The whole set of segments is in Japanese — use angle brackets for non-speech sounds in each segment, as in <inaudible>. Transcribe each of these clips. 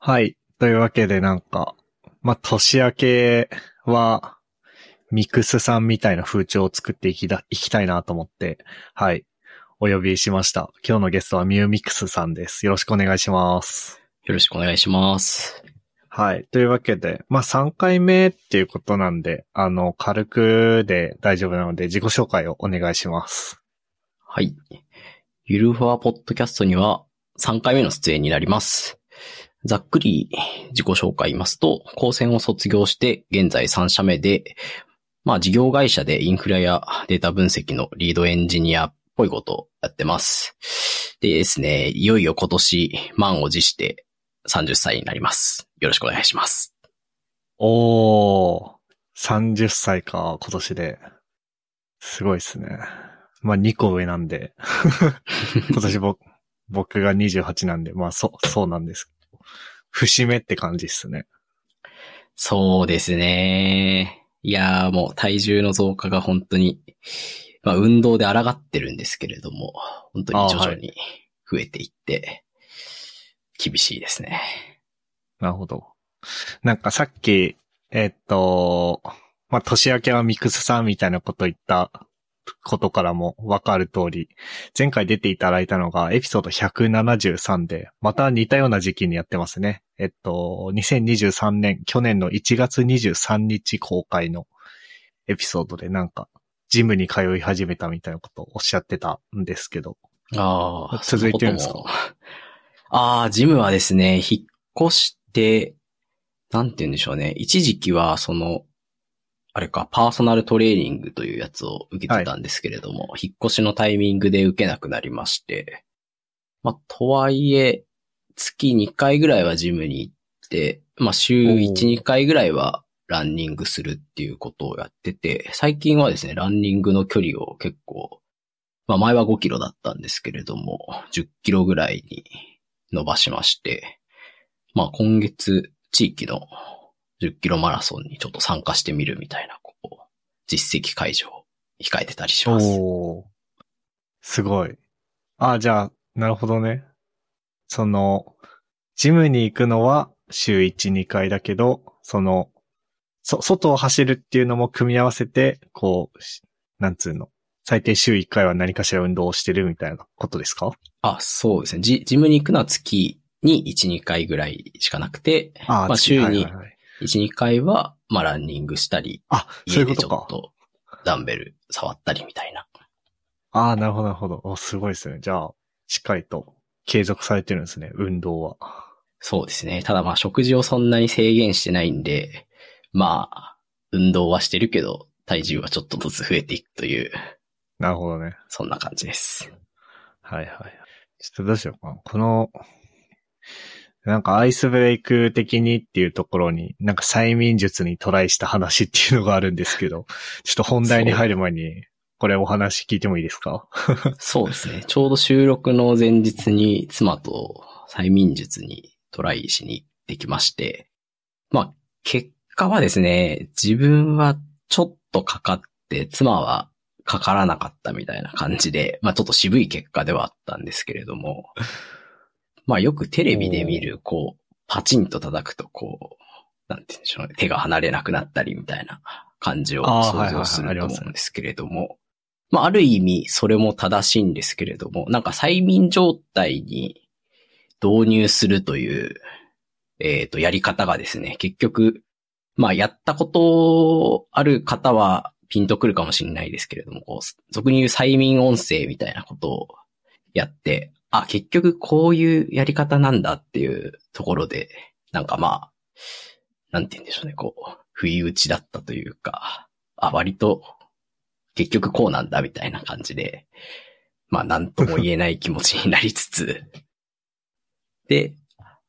はい。というわけでなんか、まあ、年明けは、ミクスさんみたいな風潮を作っていきだ、いきたいなと思って、はい。お呼びしました。今日のゲストはミューミックスさんです。よろしくお願いします。よろしくお願いします。はい。というわけで、まあ、3回目っていうことなんで、あの、軽くで大丈夫なので自己紹介をお願いします。はい。ゆるふわポッドキャストには3回目の出演になります。ざっくり自己紹介言いますと、高専を卒業して現在3社目で、まあ事業会社でインフラやデータ分析のリードエンジニアっぽいことをやってます。でですね、いよいよ今年満を持して30歳になります。よろしくお願いします。おー、30歳か、今年で。すごいですね。まあ、2個上なんで。<laughs> 今年僕、僕が28なんで、まあ、そう、そうなんです。節目って感じっすね。そうですね。いやーもう体重の増加が本当に、まあ運動で抗ってるんですけれども、本当に徐々に増えていって、厳しいですね。なるほど。なんかさっき、えっと、まあ、年明けはミクスさんみたいなこと言ったことからもわかる通り、前回出ていただいたのがエピソード173で、また似たような時期にやってますね。えっと、2023年、去年の1月23日公開のエピソードでなんか、ジムに通い始めたみたいなことをおっしゃってたんですけど。ああ、続いてるんですか？ああ、ジムはですね、引っ越して、なんて言うんでしょうね。一時期は、その、あれか、パーソナルトレーニングというやつを受けてたんですけれども、引っ越しのタイミングで受けなくなりまして、まあ、とはいえ、月2回ぐらいはジムに行って、まあ、週おー1、2回ぐらいはランニングするっていうことをやってて、最近はですね、ランニングの距離を結構、まあ前は5キロだったんですけれども、10キロぐらいに伸ばしまして、まあ今月地域の10キロマラソンにちょっと参加してみるみたいな、こう、実績解除を控えてたりします。おー。すごい。あ、じゃあ、なるほどね。その、ジムに行くのは週1、2回だけど、その、そ、外を走るっていうのも組み合わせて、こう、しなんつうの？最低週1回は何かしら運動をしてるみたいなことですか？あ、そうですね。ジジムに行くのは月に1、2回ぐらいしかなくて、あまあ週に1、2回は、まあランニングしたり、あ、そういうことか。ょっとダンベル触ったりみたいな。ああ、なるほど、なるほど。おすごいですね。じゃあ、しっかりと継続されてるんですね、運動は。そうですね。ただまあ食事をそんなに制限してないんで、まあ、運動はしてるけど、体重はちょっとずつ増えていくという、なるほどね。そんな感じです。はいはい。ちょっとどうしようかな。この、なんかアイスブレイク的にっていうところに、なんか催眠術にトライした話っていうのがあるんですけど、<laughs> ちょっと本題に入る前に、これお話聞いてもいいですか？<laughs> そうですね。ちょうど収録の前日に妻と催眠術にトライしに行ってきまして、まあ、結果はですね、自分はちょっとかかって、妻はかからなかったみたいな感じで、まあちょっと渋い結果ではあったんですけれども、まあよくテレビで見る、こう、パチンと叩くとこう、なんて言うんでしょうね、手が離れなくなったりみたいな感じを想像すると思うんですけれども、まあある意味それも正しいんですけれども、なんか催眠状態に導入するという、えっ、と、やり方がですね、結局、まあやったことある方はピンとくるかもしれないですけれども、こう、俗に言う催眠音声みたいなことをやって、あ、結局こういうやり方なんだっていうところで、なんかまあ、なんて言うんでしょうね、こう、不意打ちだったというか、あ、割と、結局こうなんだみたいな感じで、まあなんとも言えない気持ちになりつつ、<laughs> で、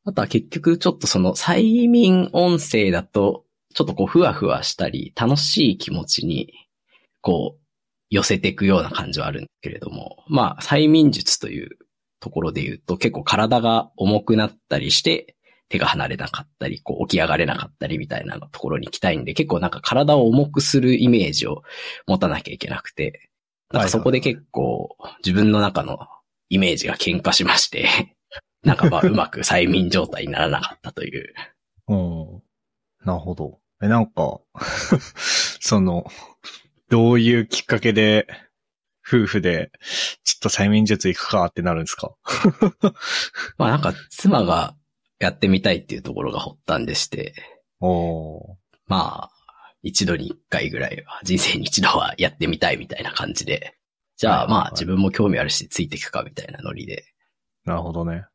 あとは結局ちょっとその催眠音声だと、ちょっとこうふわふわしたり、楽しい気持ちに、こう、寄せていくような感じはあるんですけれども、まあ、催眠術というところで言うと、結構体が重くなったりして、手が離れなかったり、こう起き上がれなかったりみたいなところに行きたいんで、結構なんか体を重くするイメージを持たなきゃいけなくて、なんかそこで結構自分の中のイメージが喧嘩しまして、<laughs> なんかまあうまく催眠状態にならなかったという。うん。なるほど。え、なんか、<laughs> その、どういうきっかけで、夫婦で、ちょっと催眠術行くかってなるんですか？<laughs> まあなんか妻がやってみたいっていうところが発端でして、おー。まあ、一度に一回ぐらいは、人生に一度はやってみたいみたいな感じで、じゃあまあ自分も興味あるしついていくかみたいなノリで。なるほどね。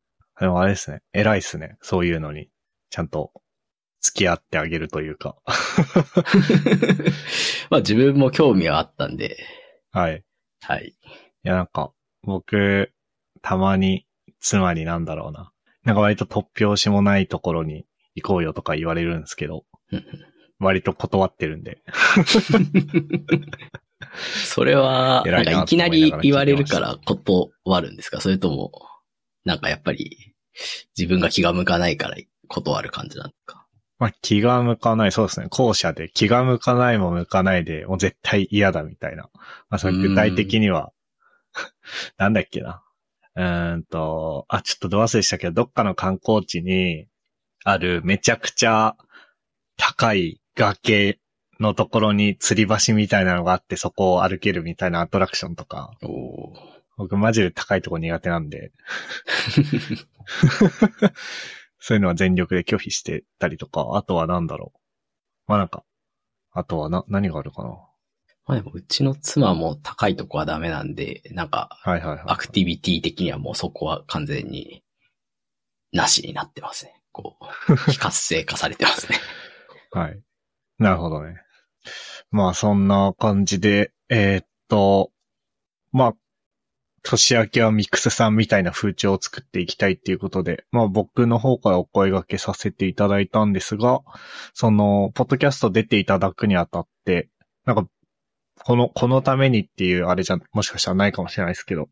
でもあれですね。偉いっすね。そういうのに、ちゃんと、付き合ってあげるというか。<laughs> まあ自分も興味はあったんで、はい。はい。いや、なんか、僕、たまに、妻になんだろうな。なんか割と突拍子もないところに行こうよとか言われるんですけど、割と断ってるんで。<laughs> それは、偉なんかいきなり言われるから断るんですか？それとも、なんかやっぱり、自分が気が向かないから断る感じなんですか？まあ、気が向かない、そうですね。後者で気が向かないも向かないで、もう絶対嫌だみたいな。まあ、その具体的には、<laughs> なんだっけな。うーんと、あ、ちょっとど忘れしたけど、どっかの観光地にあるめちゃくちゃ高い崖のところに吊り橋みたいなのがあって、そこを歩けるみたいなアトラクションとか、僕マジで高いとこ苦手なんで、<laughs> そういうのは全力で拒否してたりとか、あとはなんだろう。まあなんか、あとはな、何があるかな。まあでもうちの妻も高いとこはダメなんで、なんか、はいはいはい。アクティビティ的にはもうそこは完全に、なしになってますね。こう、非活性化されてますね。<laughs> はい。なるほどね。まあそんな感じで、えーっと、まあ、年明けはミックスさんみたいな風潮を作っていきたいっていうことで、まあ僕の方からお声掛けさせていただいたんですが、その、ポッドキャスト出ていただくにあたって、なんか、この、このためにっていうあれじゃ、もしかしたらないかもしれないですけど、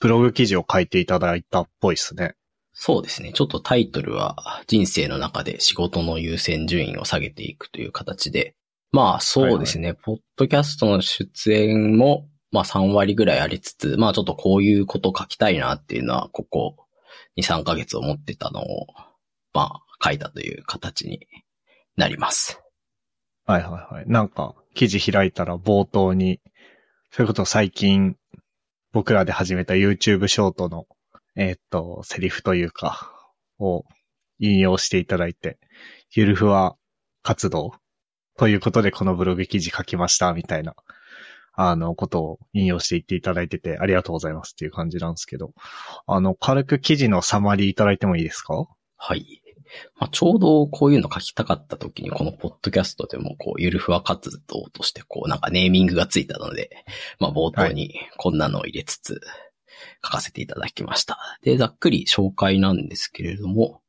ブログ記事を書いていただいたっぽいですね。そうですね。ちょっとタイトルは、人生の中で仕事の優先順位を下げていくという形で、まあそうですね。ポッドキャストの出演も、まあ3割ぐらいありつつ、まあちょっとこういうこと書きたいなっていうのは、ここ2、3ヶ月思ってたのを、まあ書いたという形になります。はいはいはい。なんか、記事開いたら冒頭に、それこそ最近、僕らで始めた YouTube ショートの、えーっと、セリフというか、を引用していただいて、ゆるふわ活動ということでこのブログ記事書きました、みたいな、あの、ことを引用していっていただいてて、ありがとうございますっていう感じなんですけど、あの、軽く記事のサマリーいただいてもいいですか？はい。まあ、ちょうどこういうの書きたかった時に、このポッドキャストでも、こう、ゆるふわ活動として、こう、なんかネーミングがついたので、まあ、冒頭にこんなのを入れつつ、書かせていただきました。で、ざっくり紹介なんですけれども、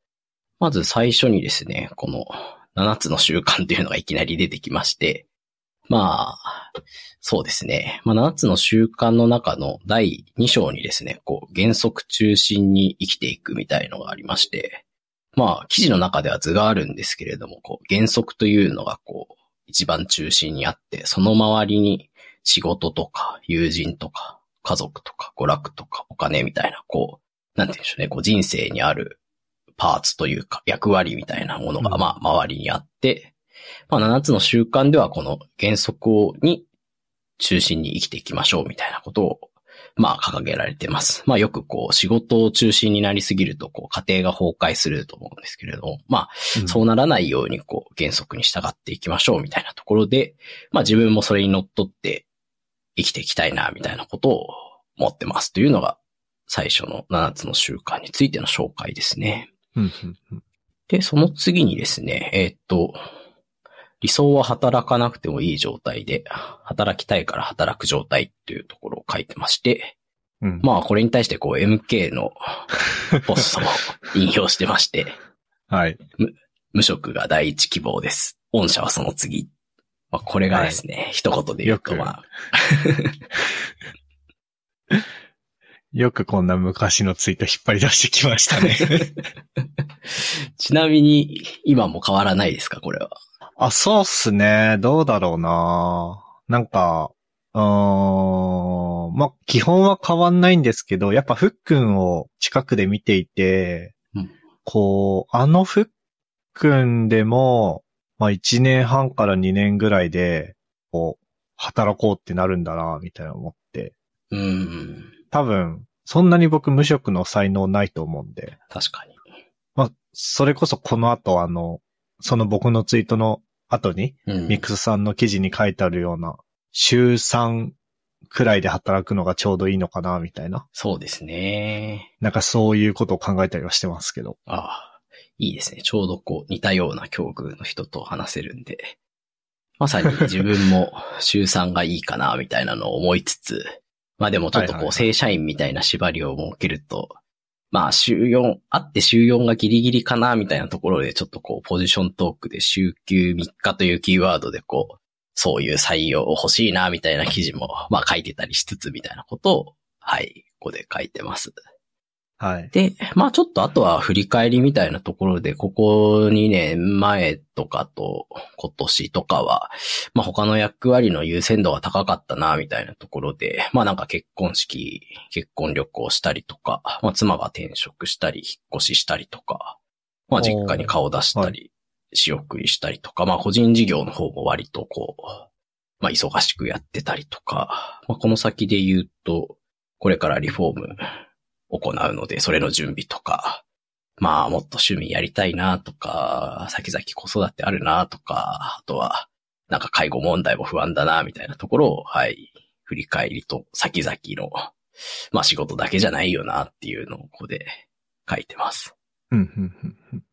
まず最初にですね、この7つの習慣というのがいきなり出てきまして、まあ、そうですね。まあ、7つの習慣の中の第2章にですね、こう、原則中心に生きていくみたいのがありまして、まあ、記事の中では図があるんですけれども、こう、原則というのがこう、一番中心にあって、その周りに仕事とか、友人とか、家族とか、娯楽とか、お金みたいな、こう、なんて言うんでしょうね、こう、人生にあるパーツというか、役割みたいなものが、うんまあ、周りにあって、まあ、7つの習慣では、この原則をに中心に生きていきましょうみたいなことを、まあ、掲げられてます。まあ、よくこう、仕事を中心になりすぎると、こう、家庭が崩壊すると思うんですけれども、まあ、そうならないように、こう、原則に従っていきましょうみたいなところで、まあ、自分もそれに乗っ取って生きていきたいな、みたいなことを思ってますというのが、最初の7つの習慣についての紹介ですね。で、その次にですね、えーっと、理想は働かなくてもいい状態で、働きたいから働く状態っていうところを書いてまして、うん。まあこれに対してこう MK のポストを <laughs> 引用してまして、はい。無職が第一希望です。御社はその次。まあこれがですね、一言で言うとよくまあ、<laughs> よくこんな昔のツイート引っ張り出してきましたね。<laughs> ちなみに今も変わらないですか、これは。あ、そうっすね。どうだろうな。なんか、うーーまあ、基本は変わんないんですけど、やっぱふっくんを近くで見ていて、うんこう、あのふっくんでも、まあ1年半から2年ぐらいで、こう、働こうってなるんだな、みたいな思って。うん。多分、そんなに僕無職の才能ないと思うんで。確かに。まあ、それこそこの後あの、その僕のツイートの後に、うん。ミックスさんの記事に書いてあるような、週3くらいで働くのがちょうどいいのかな、みたいな。そうですね。なんかそういうことを考えたりはしてますけど。ああ、いいですね。ちょうどこう似たような境遇の人と話せるんで。まさに自分も <laughs> 週3がいいかな、みたいなのを思いつつ、まあでもちょっとこう正社員みたいな縛りを設けると、まあ週4、あって週4がギリギリかな、みたいなところでちょっとこうポジショントークで週休3日というキーワードでこう、そういう採用欲しいな、みたいな記事もまあ書いてたりしつつみたいなことを、はい、ここで書いてます。はい。で、まあちょっとあとは振り返りみたいなところで、ここ2年前とかと今年とかは、まあ他の役割の優先度が高かったな、みたいなところで、まあなんか結婚式、結婚旅行したりとか、まあ妻が転職したり、引っ越ししたりとか、まあ実家に顔出したり、仕送りしたりとか、まあ個人事業の方も割とこう、まあ忙しくやってたりとか、まあこの先で言うと、これからリフォーム行うので、それの準備とか、まあもっと趣味やりたいなとか、先々子育てあるなとか、あとは、なんか介護問題も不安だな、みたいなところを、はい、振り返りと先々の、まあ仕事だけじゃないよなっていうのをここで書いてます。うん、うん、うんうん。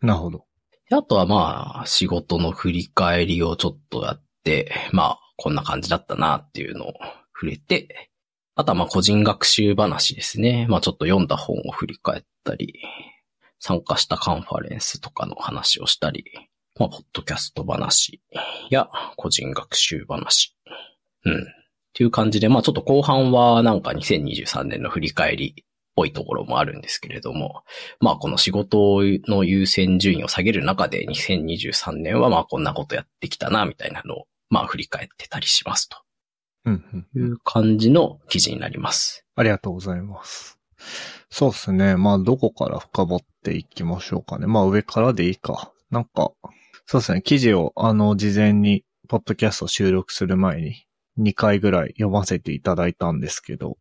なるほど。であとはまあ、仕事の振り返りをちょっとやって、まあ、こんな感じだったなっていうのを触れて、あとはま、個人学習話ですね。まあ、ちょっと読んだ本を振り返ったり、参加したカンファレンスとかの話をしたり、まあ、ポッドキャスト話や個人学習話。うん。っていう感じで、まあ、ちょっと後半はなんか2023年の振り返りっぽいところもあるんですけれども、まあこの仕事の優先順位を下げる中で2023年はまこんなことやってきたなみたいなのをまあ振り返ってたりしますとうん、うんい。う感じの記事になります。ありがとうございます。そうですね。まあ、どこから深掘っていきましょうかね。まあ、上からでいいか。なんか、そうですね。記事を、あの、事前に、ポッドキャスト収録する前に、2回ぐらい読ませていただいたんですけど、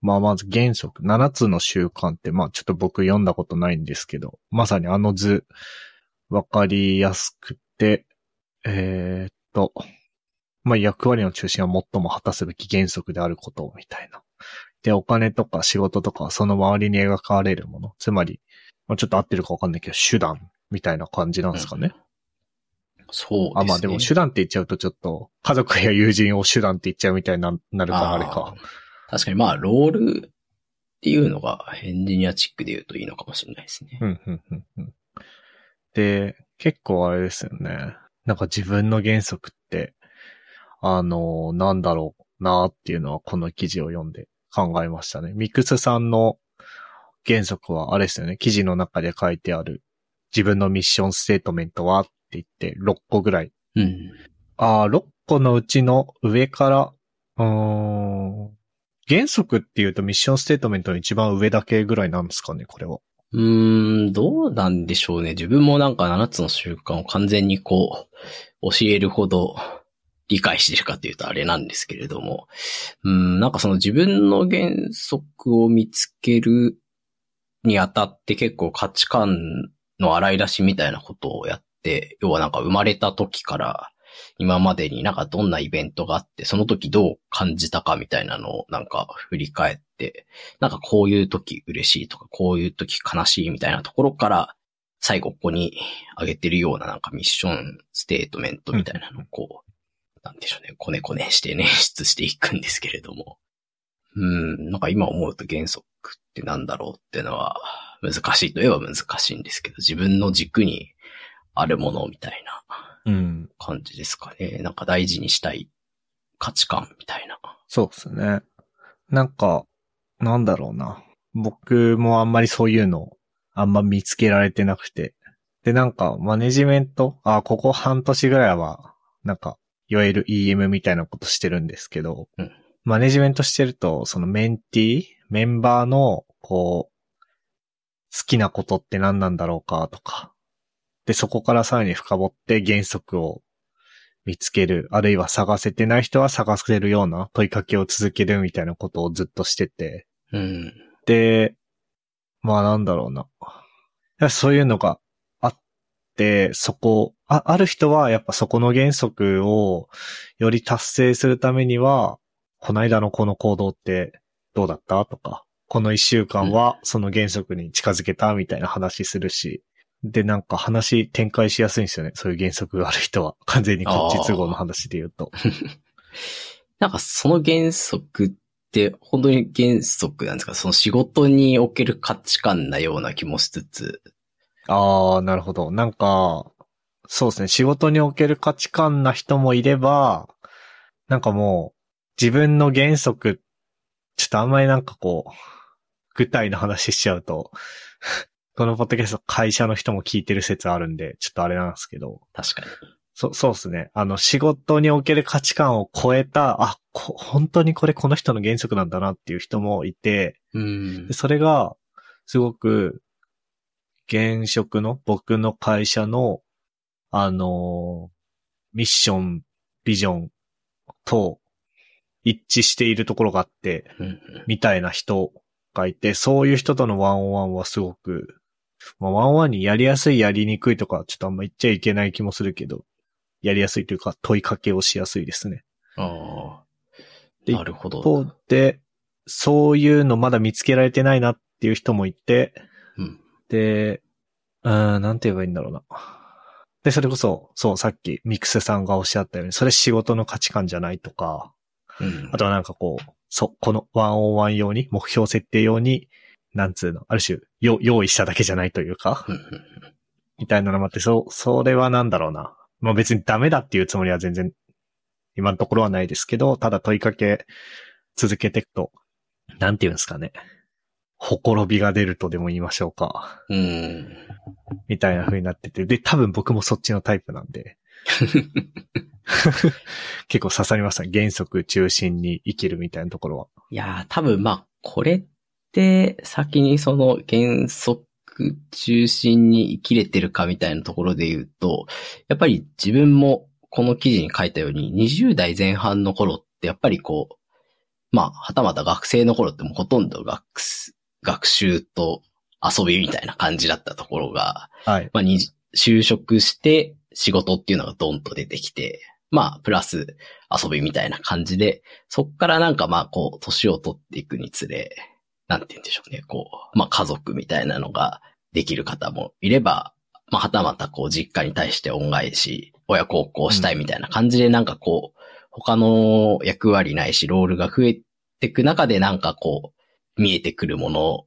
まあ、まず原則、7つの習慣って、まあ、ちょっと僕読んだことないんですけど、まさにあの図、わかりやすくて、えーっと、まあ、役割の中心は最も果たすべき原則であることみたいな。で、お金とか仕事とかその周りに描かれるもの。つまり、まあ、ちょっと合ってるかわかんないけど、手段みたいな感じなんですかね。そうですね。あ、まあでも手段って言っちゃうとちょっと、家族や友人を手段って言っちゃうみたいにななるからあれか。確かにまあロールっていうのがエンジニアチックで言うといいのかもしれないですね。うん、うん、うん、うん。で、結構あれですよね。なんか自分の原則って、あの、なんだろうなっていうのはこの記事を読んで考えましたね。ミックスさんの原則はあれですよね。記事の中で書いてある自分のミッションステートメントはって言って6個ぐらい。うん。ああ、6個のうちの上から、うーん、原則っていうとミッションステートメントの一番上だけぐらいなんですかね、これは。うーん、どうなんでしょうね。自分もなんか7つの習慣を完全にこう、教えるほど理解してるかというとあれなんですけれども、うん、なんかその自分の原則を見つけるにあたって結構価値観の洗い出しみたいなことをやって、要はなんか生まれた時から今までになんかどんなイベントがあって、その時どう感じたかみたいなのをなんか振り返って、なんかこういう時嬉しいとか、こういう時悲しいみたいなところから、最後ここに挙げてるようななんかミッションステートメントみたいなのをこう、なんでしょうね、こねこねして <laughs> 捻出していくんですけれども。うん、なんか今思うと原則ってなんだろうっていうのは難しいといえば難しいんですけど、自分の軸にあるものみたいなうん。感じですかね。なんか大事にしたい価値観みたいな。そうですね。なんか、なんだろうな。僕もあんまりそういうの、あんま見つけられてなくて。で、なんか、マネジメント、あ、ここ半年ぐらいは、なんか、いわゆる EM みたいなことしてるんですけど、うんマネジメントしてると、そのメンティー、メンバーの、こう、好きなことって何なんだろうかとか。で、そこからさらに深掘って原則を見つける、あるいは探せてない人は探せるような問いかけを続けるみたいなことをずっとしてて。うん。で、まあなんだろうな。そういうのがそこ、あ、ある人はやっぱそこの原則をより達成するためには、この間のこの行動ってどうだった？とか、この一週間はその原則に近づけたみたいな話するし、で、なんか話展開しやすいんですよね。そういう原則がある人は。<laughs> 完全にこっち都合の話で言うと。<laughs> なんかその原則って本当に原則なんですか？その仕事における価値観なような気もしつつ。ああ、なるほど。なんか、そうですね。仕事における価値観な人もいれば、なんかもう、自分の原則、ちょっとあんまりなんかこう、具体の話しちゃうと、<laughs> このポッドキャスト会社の人も聞いてる説あるんで、ちょっとあれなんですけど、確かに。そ、そうですね。あの、仕事における価値観を超えた、あ、こ本当にこれこの人の原則なんだなっていう人もいて、うんで。それが、すごく、現職の僕の会社の、あのーミッション、ビジョンと一致しているところがあって、うんみたいな人がいて、そういう人とのワンオンワンはすごく、まあ、ワンオンワンにやりやすい、やりにくいとか、ちょっとあんま言っちゃいけない気もするけど、やりやすいというか、問いかけをしやすいですね。ああ。でなるほど。一方で、そういうのまだ見つけられてないなっていう人もいて、うん。で、うーん、なんて言えばいいんだろうな。で、それこそ、そう、さっきミクスさんがおっしゃったように、それ仕事の価値観じゃないとか、うんあとはなんかこう、そ、このワンオンワン用に、目標設定用に、なんつうの、ある種、よ、用意しただけじゃないというか、みたいなのもあって、そう、それはなんだろうな。まあ別にダメだっていうつもりは全然、今のところはないですけど、ただ問いかけ続けていくと、なんていうんですかね。ほころびが出るとでも言いましょうか。うん。みたいな風になってて。で、多分僕もそっちのタイプなんで。<laughs> 結構刺さりました。原則中心に生きるみたいなところは。いやー、多分まあ、これって先にその原則中心に生きれてるかみたいなところで言うと、やっぱり自分もこの記事に書いたように20代前半の頃ってやっぱりこう、まあ、はたまた学生の頃ってもうほとんど学す、学習と遊びみたいな感じだったところが、はい。まあ、に、就職して仕事っていうのがドンと出てきて、まあ、プラス遊びみたいな感じで、そっからなんかまあ、こう、年を取っていくにつれ、なんて言うんでしょうね、こう、まあ、家族みたいなのができる方もいれば、まあ、はたまたこう、実家に対して恩返し、親孝行したいみたいな感じで、なんかこう、他の役割ないし、ロールが増えていく中で、なんかこう、見えてくるもの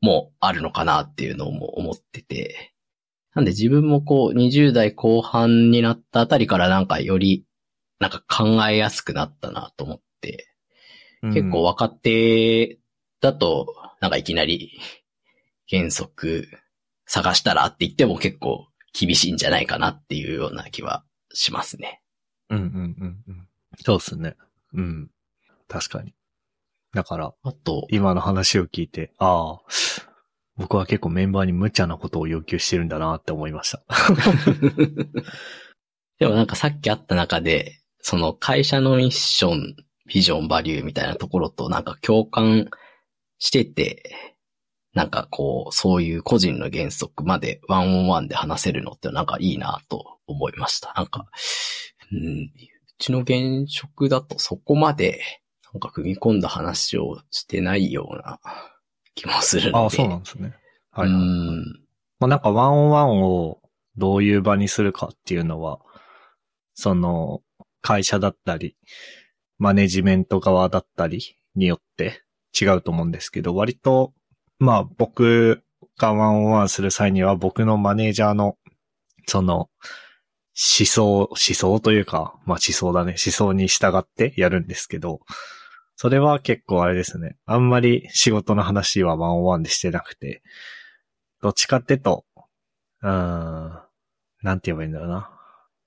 もあるのかなっていうのも思ってて、なんで自分もこう20代後半になったあたりからなんかよりなんか考えやすくなったなと思って、結構若手だとなんかいきなり原則探したらって言っても結構厳しいんじゃないかなっていうような気はしますね。うんうんうんうん。そうですね。うん。確かに。だから、あと、今の話を聞いて、ああ、僕は結構メンバーに無茶なことを要求してるんだなって思いました。<laughs> でもなんかさっきあった中で、その会社のミッション、ビジョン、バリューみたいなところとなんか共感してて、なんかこう、そういう個人の原則までワンオンワンで話せるのってなんかいいなと思いました。なんか、うん、うちの現職だとそこまでなんか踏み込んだ話をしてないような気もするので。ああ、そうなんですね。はい、うはい。ん。まあ、なんかワンオンワンをどういう場にするかっていうのは、その、会社だったり、マネジメント側だったりによって違うと思うんですけど、割と、まあ僕がワンオンワンする際には僕のマネージャーの、その、思想、思想というか、まあ思想だね。思想に従ってやるんですけど、それは結構あれですね。あんまり仕事の話はワンオワンでしてなくて、どっちかってと、うん、なんて言えばいいんだろうな。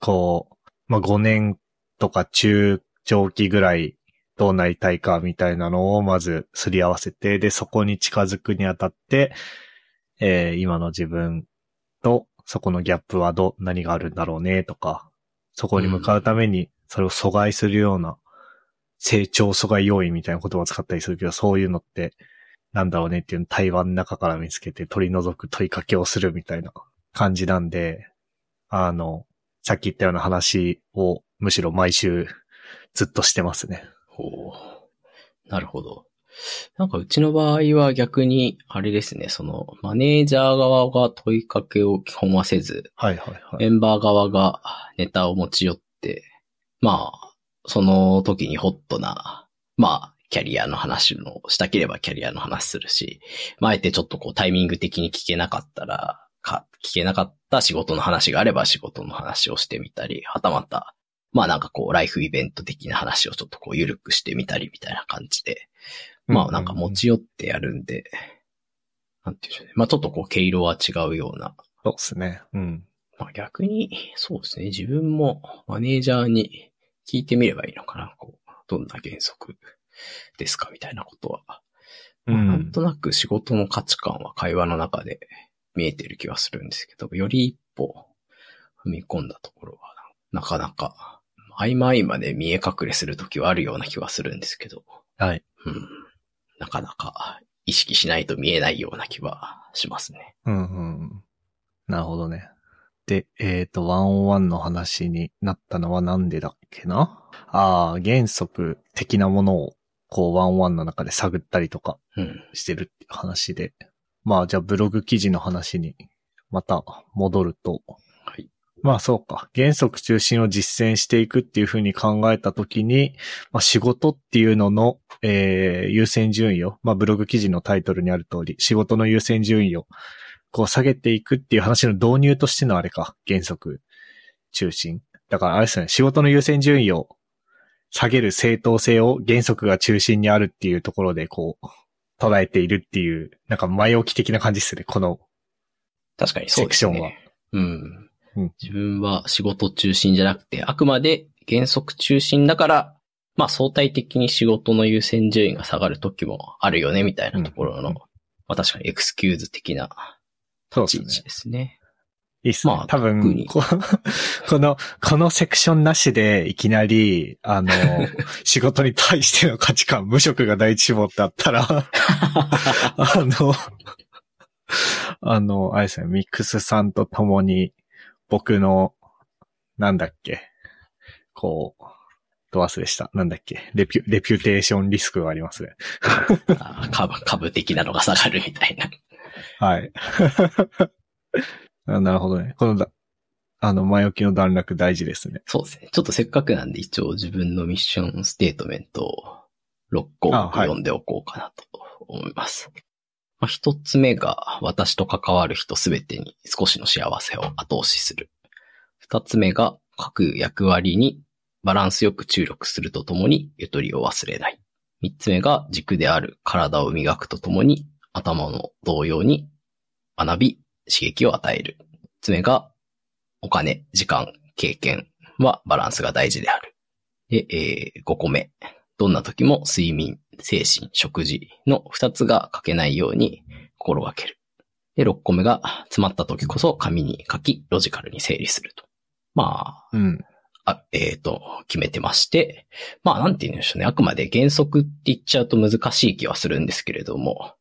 こう、まあ、5年とか中長期ぐらいどうなりたいかみたいなのをまずすり合わせて、で、そこに近づくにあたって、えー、今の自分とそこのギャップはど、何があるんだろうねとか、そこに向かうためにそれを阻害するような成長阻害要因みたいな言葉を使ったりするけど、そういうのってなんだろうねっていうのを対話の中から見つけて取り除く問いかけをするみたいな感じなんで、あの、さっき言ったような話をむしろ毎週ずっとしてますね。ほう。なるほど。なんかうちの場合は逆に、あれですね、その、マネージャー側が問いかけを基本はせず、はいはいはい。メンバー側がネタを持ち寄って、まあ、その時にホットな、まあ、キャリアの話の、したければキャリアの話するし、まあ、あえてちょっとこうタイミング的に聞けなかったら、か、聞けなかった仕事の話があれば仕事の話をしてみたり、はたまた、まあなんかこう、ライフイベント的な話をちょっとこう、ゆるくしてみたりみたいな感じで、まあなんか持ち寄ってやるんで、なんていうんでしょうね。まあちょっとこう、毛色は違うような。そうですね。うん。まあ逆に、そうですね。自分もマネージャーに聞いてみればいいのかな？こう、どんな原則ですか？みたいなことは。うん、なんとなく仕事の価値観は会話の中で見えてる気はするんですけど、より一歩踏み込んだところは、なかなか、曖昧まで見え隠れするときはあるような気はするんですけど。はい。うん。なかなか意識しないと見えないような気はしますね。うんうん。なるほどね。で、えっ、ー、と、ワンオンワンの話になったのはなんでだっけな？ああ、原則的なものを、こう、ワンオンワンの中で探ったりとかしてるって話で、うん、まあ、じゃあブログ記事の話にまた戻ると、はい。まあそうか。原則中心を実践していくっていうふうに考えたときに、まあ仕事っていうのの、えー、優先順位を、まあブログ記事のタイトルにある通り、仕事の優先順位をこう下げていくっていう話の導入としてのあれか。原則中心。だからあれですね、仕事の優先順位を下げる正当性を原則が中心にあるっていうところでこう、捉えているっていう、なんか前置き的な感じですね、この。確かにそうですね。セクションは。うん。うん、自分は仕事中心じゃなくて、あくまで原則中心だから、まあ相対的に仕事の優先順位が下がる時もあるよね、みたいなところの、うん、まあ確かにエクスキューズ的な立ち位置ですね。いいっすね。まあ、多分こ、<laughs> この、このセクションなしでいきなり、あの、<laughs> 仕事に対しての価値観、無職が第一志望ってあったら <laughs> あの、あの、あれですね、ミックスさんと共に、僕の、なんだっけ、こう、ど忘れした。なんだっけ。レピュ、レピュテーションリスクがありますね。株、株的なのが下がるみたいな。はい。<laughs> なるほどね。このだ、あの、前置きの段落大事ですね。そうですね。ちょっとせっかくなんで一応自分のミッションステートメントを6個読んでおこうかなと思います。まあ、一つ目が私と関わる人すべてに少しの幸せを後押しする。二つ目が各役割にバランスよく注力するとともにゆとりを忘れない。三つ目が軸である体を磨くとともに頭の同様に学び、刺激を与える。つ目が、お金、時間、経験はバランスが大事である。で、えー、5個目。どんな時も睡眠、精神、食事の2つが書けないように心がける。で、6個目が、詰まった時こそ紙に書き、ロジカルに整理すると。まあ、うん。あえっ、ー、と、決めてまして、まあ、なんて言うんでしょうね。あくまで原則って言っちゃうと難しい気はするんですけれども、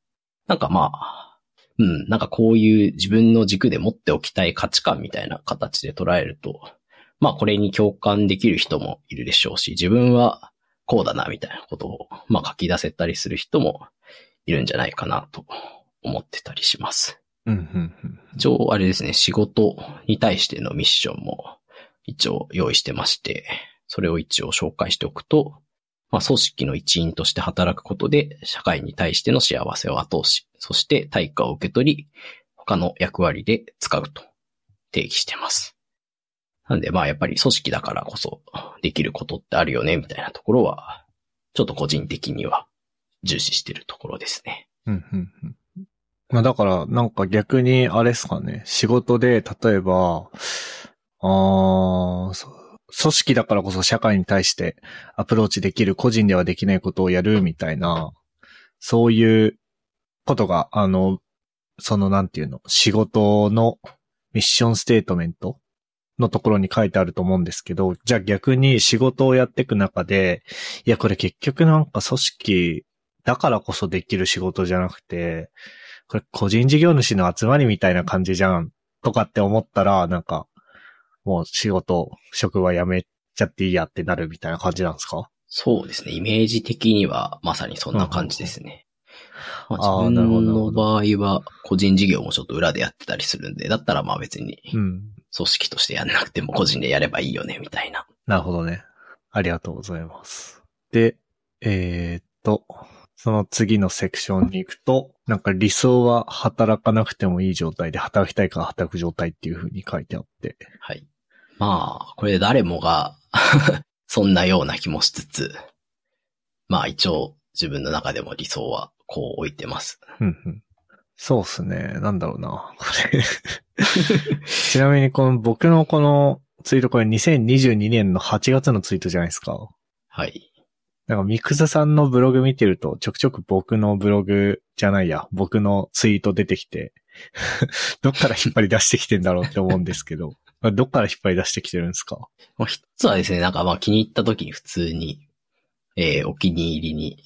なんかまあ、うん、なんかこういう自分の軸で持っておきたい価値観みたいな形で捉えると、まあこれに共感できる人もいるでしょうし、自分はこうだなみたいなことを、まあ書き出せたりする人もいるんじゃないかなと思ってたりします。うんうんうん、一応あれですね、仕事に対してのミッションも一応用意してまして、それを一応紹介しておくと、まあ、組織の一員として働くことで、社会に対しての幸せを後押し、そして対価を受け取り、他の役割で使うと定義してます。なんで、まあ、やっぱり組織だからこそできることってあるよね、みたいなところは、ちょっと個人的には重視してるところですね。うんうんうん。まあ、だから、なんか逆に、あれですかね、仕事で、例えば、あー、組織だからこそ社会に対してアプローチできる個人ではできないことをやるみたいな、そういうことが、あの、そのなんていうの、仕事のミッションステートメントのところに書いてあると思うんですけど、じゃあ逆に仕事をやっていく中で、いやこれ結局なんか組織だからこそできる仕事じゃなくて、これ個人事業主の集まりみたいな感じじゃん、とかって思ったら、なんか、もう仕事、職場辞めちゃっていいやってなるみたいな感じなんですか？そうですね。イメージ的にはまさにそんな感じですね。まあ、あー自分の場合は個人事業もちょっと裏でやってたりするんで、だったらまあ別にうん。組織としてやんなくても個人でやればいいよね、みたいな。なるほどね。ありがとうございます。で、えーっと、その次のセクションに行くと、なんか理想は働かなくてもいい状態で働きたいから働く状態っていう風に書いてあって。はい。まあ、これ誰もが <laughs> そんなような気もしつつ、まあ一応自分の中でも理想はこう置いてます。うんうん。そうっすね。なんだろうな。これ。<laughs> ちなみにこの僕のこのツイートこれ2022年の8月のツイートじゃないですか。はい。なんかミクスさんのブログ見てると、ちょくちょく僕のブログじゃないや、僕のツイート出てきて、<laughs> どっから引っ張り出してきてんだろうって思うんですけど、どっから引っ張り出してきてるんですか？まあ一つはですね、なんかまあ気に入った時に普通に、えーお気に入りに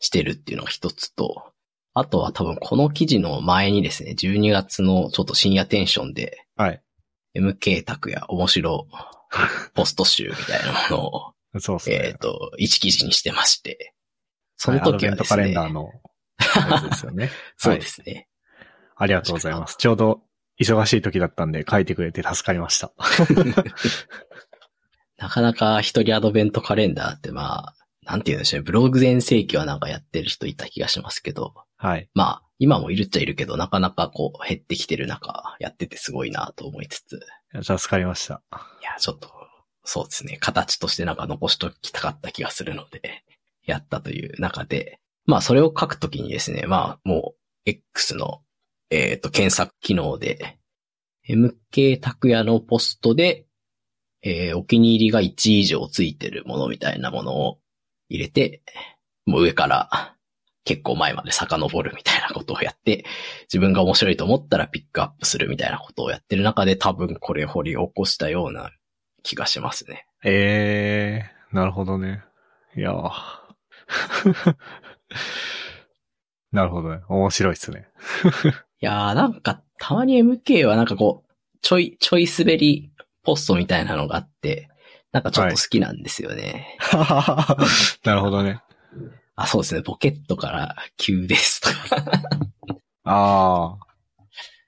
してるっていうのが一つと、あとは多分この記事の前にですね、12月のちょっと深夜テンションで、はい。MK 拓也面白ポスト集みたいなものを、<laughs> そうですねえっ、。と、一記事にしてまして、そのはい時はですね、アドベントカレンダーのやつですよね。<laughs> そうですね。ありがとうございます。ちょうど忙しい時だったんで書いてくれて助かりました。<laughs> なかなか一人アドベントカレンダーってまあ、なんて言うんでしょうね、ブログ全盛期はなんかやってる人いた気がしますけど、はい。まあ、今もいるっちゃいるけど、なかなかこう減ってきてる中、やっててすごいなと思いつつ、い助かりました。や、ちょっと、そうですね、形としてなんか残しときたかった気がするので、やったという中で、まあそれを書くときにですね、まあもう、X の、えっ、と、検索機能で、MK 拓也のポストで、えーお気に入りが1以上ついてるものみたいなものを入れて、もう上から結構前まで遡るみたいなことをやって、自分が面白いと思ったらピックアップするみたいなことをやってる中で多分これ掘り起こしたような気がしますね。えー、なるほどね。いや <laughs> なるほどね。面白いっすね。いやーなんかたまに MK はなんかこう、ちょい、ちょい滑りポストみたいなのがあって、なんかちょっと好きなんですよね。<laughs> なるほどね。あ、そうですね。ポケットから急ですとか。<laughs> ああ。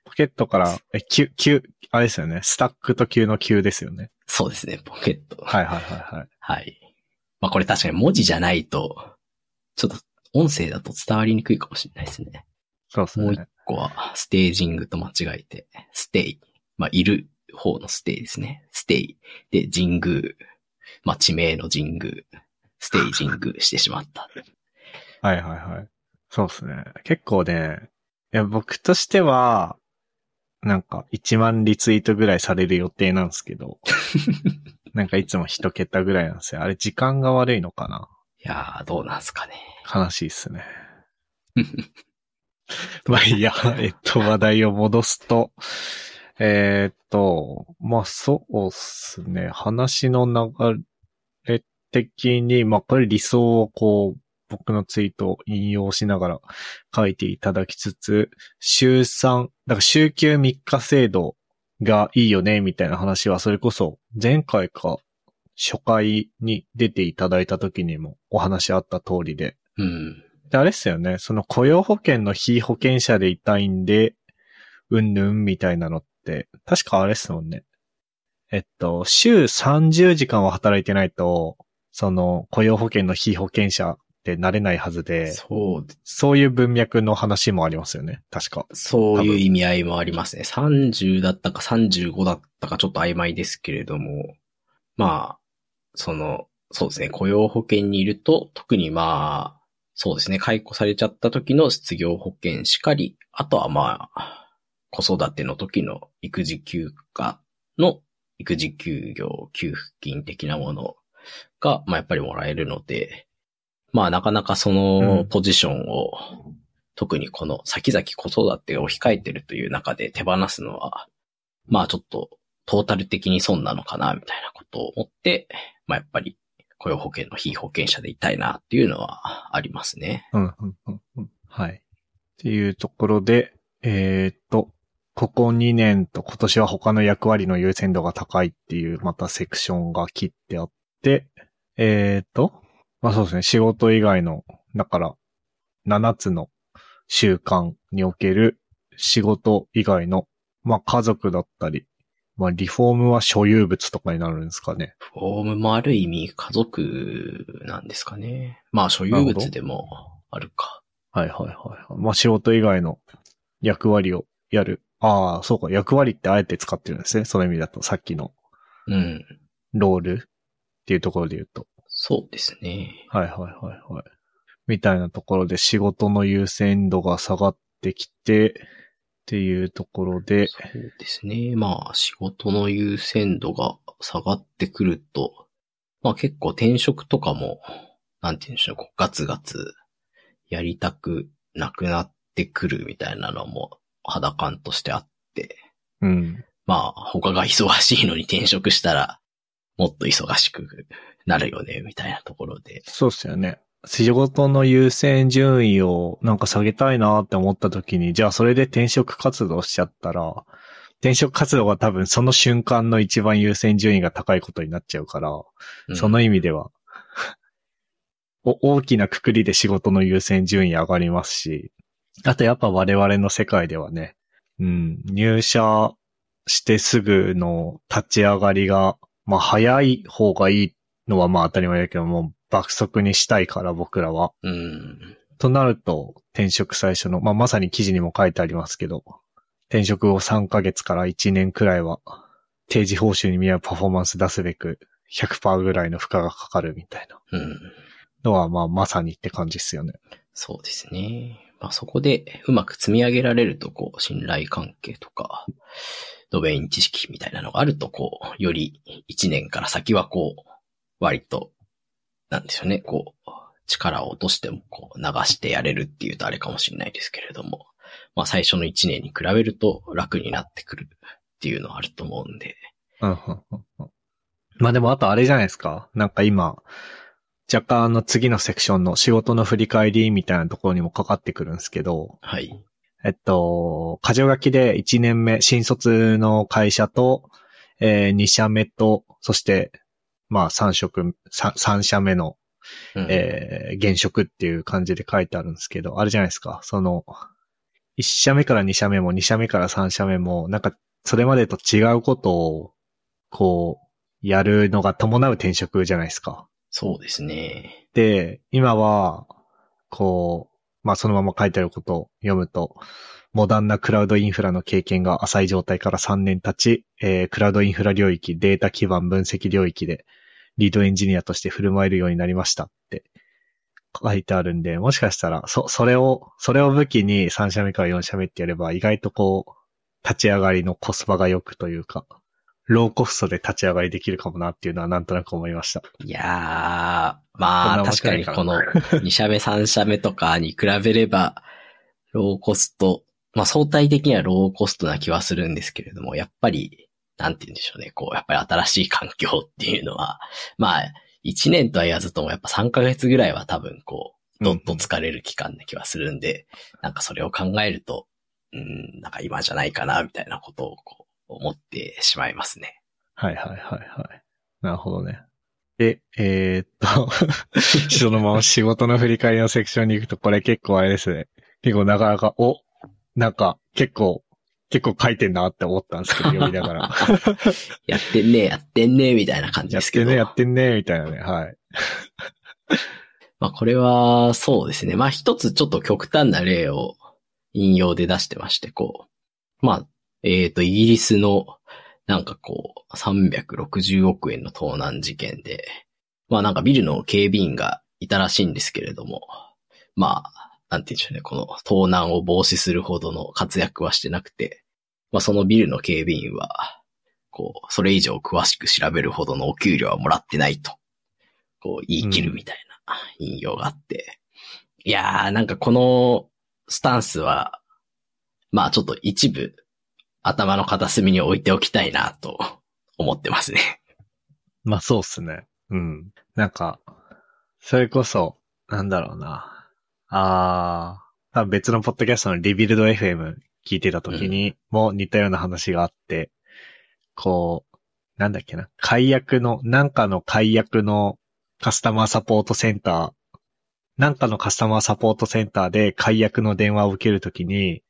ポケットから、え、急、急、あれですよね。スタックと急の急ですよね。そうですね。ポケット。はいはいはいはい。はい。まあこれ確かに文字じゃないと、ちょっと音声だと伝わりにくいかもしれないですね。そうですもう一ね。個は、ステージングと間違えて、ステイ。まあ、いる方のステイですね。ステイ。で、神宮。まあ、地名の神宮。ステイ神宮してしまった。はいはいはい。そうですね。結構ね、いや、僕としては、なんか1万リツイートぐらいされる予定なんですけど、<laughs> なんかいつも一桁ぐらいなんですよ。あれ時間が悪いのかな？いやー、どうなんすかね。悲しいっすね。<laughs> <laughs> まあいいや、えっと、話題を戻すと、えーっと、まあそうっすね。話の流れ的に、まあこれ理想をこう、僕のツイートを引用しながら書いていただきつつ、週3、だから週休3日制度がいいよね、みたいな話は、それこそ前回か初回に出ていただいた時にもお話あった通りで、うん。で、あれっすよね。その雇用保険の非保険者でいたいんで、うんぬんみたいなのって、確かあれっすもんね。えっと、週30時間は働いてないと、その雇用保険の非保険者ってなれないはずで、そう、そういう文脈の話もありますよね。確か。そういう意味合いもありますね。30だったか35だったかちょっと曖昧ですけれども、まあ、その、そうですね、雇用保険にいると、特にまあ、そうですね、解雇されちゃった時の失業保険しかり、あとはまあ、子育ての時の育児休暇の、育児休業、給付金的なものが、まあやっぱりもらえるので、まあなかなかそのポジションを、特にこの先々子育てを控えてるという中で手放すのは、まあちょっとトータル的に損なのかな、みたいなことを思って、まあやっぱり雇用保険の非保険者でいたいなっていうのはありますね。うん、うん、うん、はい。っていうところで、えー、っと、ここ2年と今年は他の役割の優先度が高いっていうまたセクションが切ってあって、えー、っと、まあそうですね、仕事以外の、だから7つの習慣における仕事以外の、まあ家族だったり、まあリフォームは所有物とかになるんですかね。リフォームもある意味家族なんですかね。まあ所有物でもあるか。はいはいはい。まあ仕事以外の役割をやる。ああ、そうか。役割ってあえて使ってるんですね。その意味だと、さっきの。うん。ロールっていうところで言うと。そうですね。はいはいはいはい。みたいなところで仕事の優先度が下がってきて、っていうところで。そうですね。まあ、仕事の優先度が下がってくると、まあ結構転職とかも、なんて言うんでしょう、ガツガツやりたくなくなってくるみたいなのも肌感としてあって。うん。まあ、他が忙しいのに転職したら、もっと忙しくなるよね、みたいなところで。そうっすよね。仕事の優先順位をなんか下げたいなって思った時に、じゃあそれで転職活動しちゃったら、転職活動が多分その瞬間の一番優先順位が高いことになっちゃうから、うん、その意味では <laughs> 大きなくくりで仕事の優先順位上がりますし、あとやっぱ我々の世界ではね、うん、入社してすぐの立ち上がりが、まあ早い方がいいのはまあ当たり前だけども、爆速にしたいから僕らは。うん。となると、転職最初の、まあまさに記事にも書いてありますけど、転職を3ヶ月から1年くらいは、定時報酬に見合うパフォーマンス出すべく、100%ぐらいの負荷がかかるみたいな。うん。のは、まあまさにって感じですよね。そうですね。まあそこでうまく積み上げられると、こう、信頼関係とか、ドメイン知識みたいなのがあると、こう、より1年から先はこう、割となんでしょうね、こう、力を落としてもこう流してやれるっていうとあれかもしれないですけれども、まあ最初の1年に比べると楽になってくるっていうのはあると思うんで。うんまあでもあとあれじゃないですか。なんか今、若干あの次のセクションの仕事の振り返りみたいなところにもかかってくるんですけど、はい。えっと、箇条書きで1年目、新卒の会社と、えー、2社目と、そしてまあ3色、3, 社目の、うん、えー、現職っていう感じで書いてあるんですけど、あれじゃないですか。その、1社目から2社目も2社目から3社目も、なんか、それまでと違うことを、こう、やるのが伴う転職じゃないですか。そうですね。で、今は、こう、まあそのまま書いてあることを読むと、モダンなクラウドインフラの経験が浅い状態から3年経ち、えー、クラウドインフラ領域、データ基盤分析領域でリードエンジニアとして振る舞えるようになりましたって書いてあるんで、もしかしたら、そ、それを、それを武器に3社目から4社目ってやれば、意外とこう、立ち上がりのコスパが良くというか、ローコストで立ち上がりできるかもなっていうのはなんとなく思いました。いやー、まあ確かにこの2社目3社目とかに比べれば、ローコスト、まあ相対的にはローコストな気はするんですけれども、やっぱりなんて言うんでしょうね、こう、やっぱり新しい環境っていうのは、まあ、1年とは言わずともやっぱ3ヶ月ぐらいは多分こう、どっと疲れる期間な気はするんで、うん、なんかそれを考えると、うん、なんか今じゃないかな、みたいなことをこう、思ってしまいますね。はいはいはいはい。なるほどね。で、えー、っと <laughs> そのまま仕事の振り返りのセクションに行くと、これ結構あれですね。結構なかなか、お、なんか結構結構書いてんなって思ったんですけど、読みながら。<laughs> やってんねやってんねみたいな感じですけど。やってんねやってんねみたいなね、はい。<laughs> まあこれは、そうですね。まあ一つちょっと極端な例を引用で出してまして、こう。まあ、えっ、ー、と、イギリスの、なんかこう、360億円の盗難事件で、まあなんかビルの警備員がいたらしいんですけれども、まあ、なんて言うんでしょうね、この盗難を防止するほどの活躍はしてなくて、まあそのビルの警備員は、こう、それ以上詳しく調べるほどのお給料はもらってないと、こう、言い切るみたいな引用があって、いやー、なんかこのスタンスは、まあちょっと一部頭の片隅に置いておきたいなと <laughs> 思ってますね。まあそうっすね。うん。なんか、それこそ、なんだろうな。あー、多分別のポッドキャストのリビルド FM 聞いてた時にも似たような話があって、こう、なんだっけな。解約の、なんかの解約のカスタマーサポートセンター、なんかのカスタマーサポートセンターで解約の電話を受けるときに、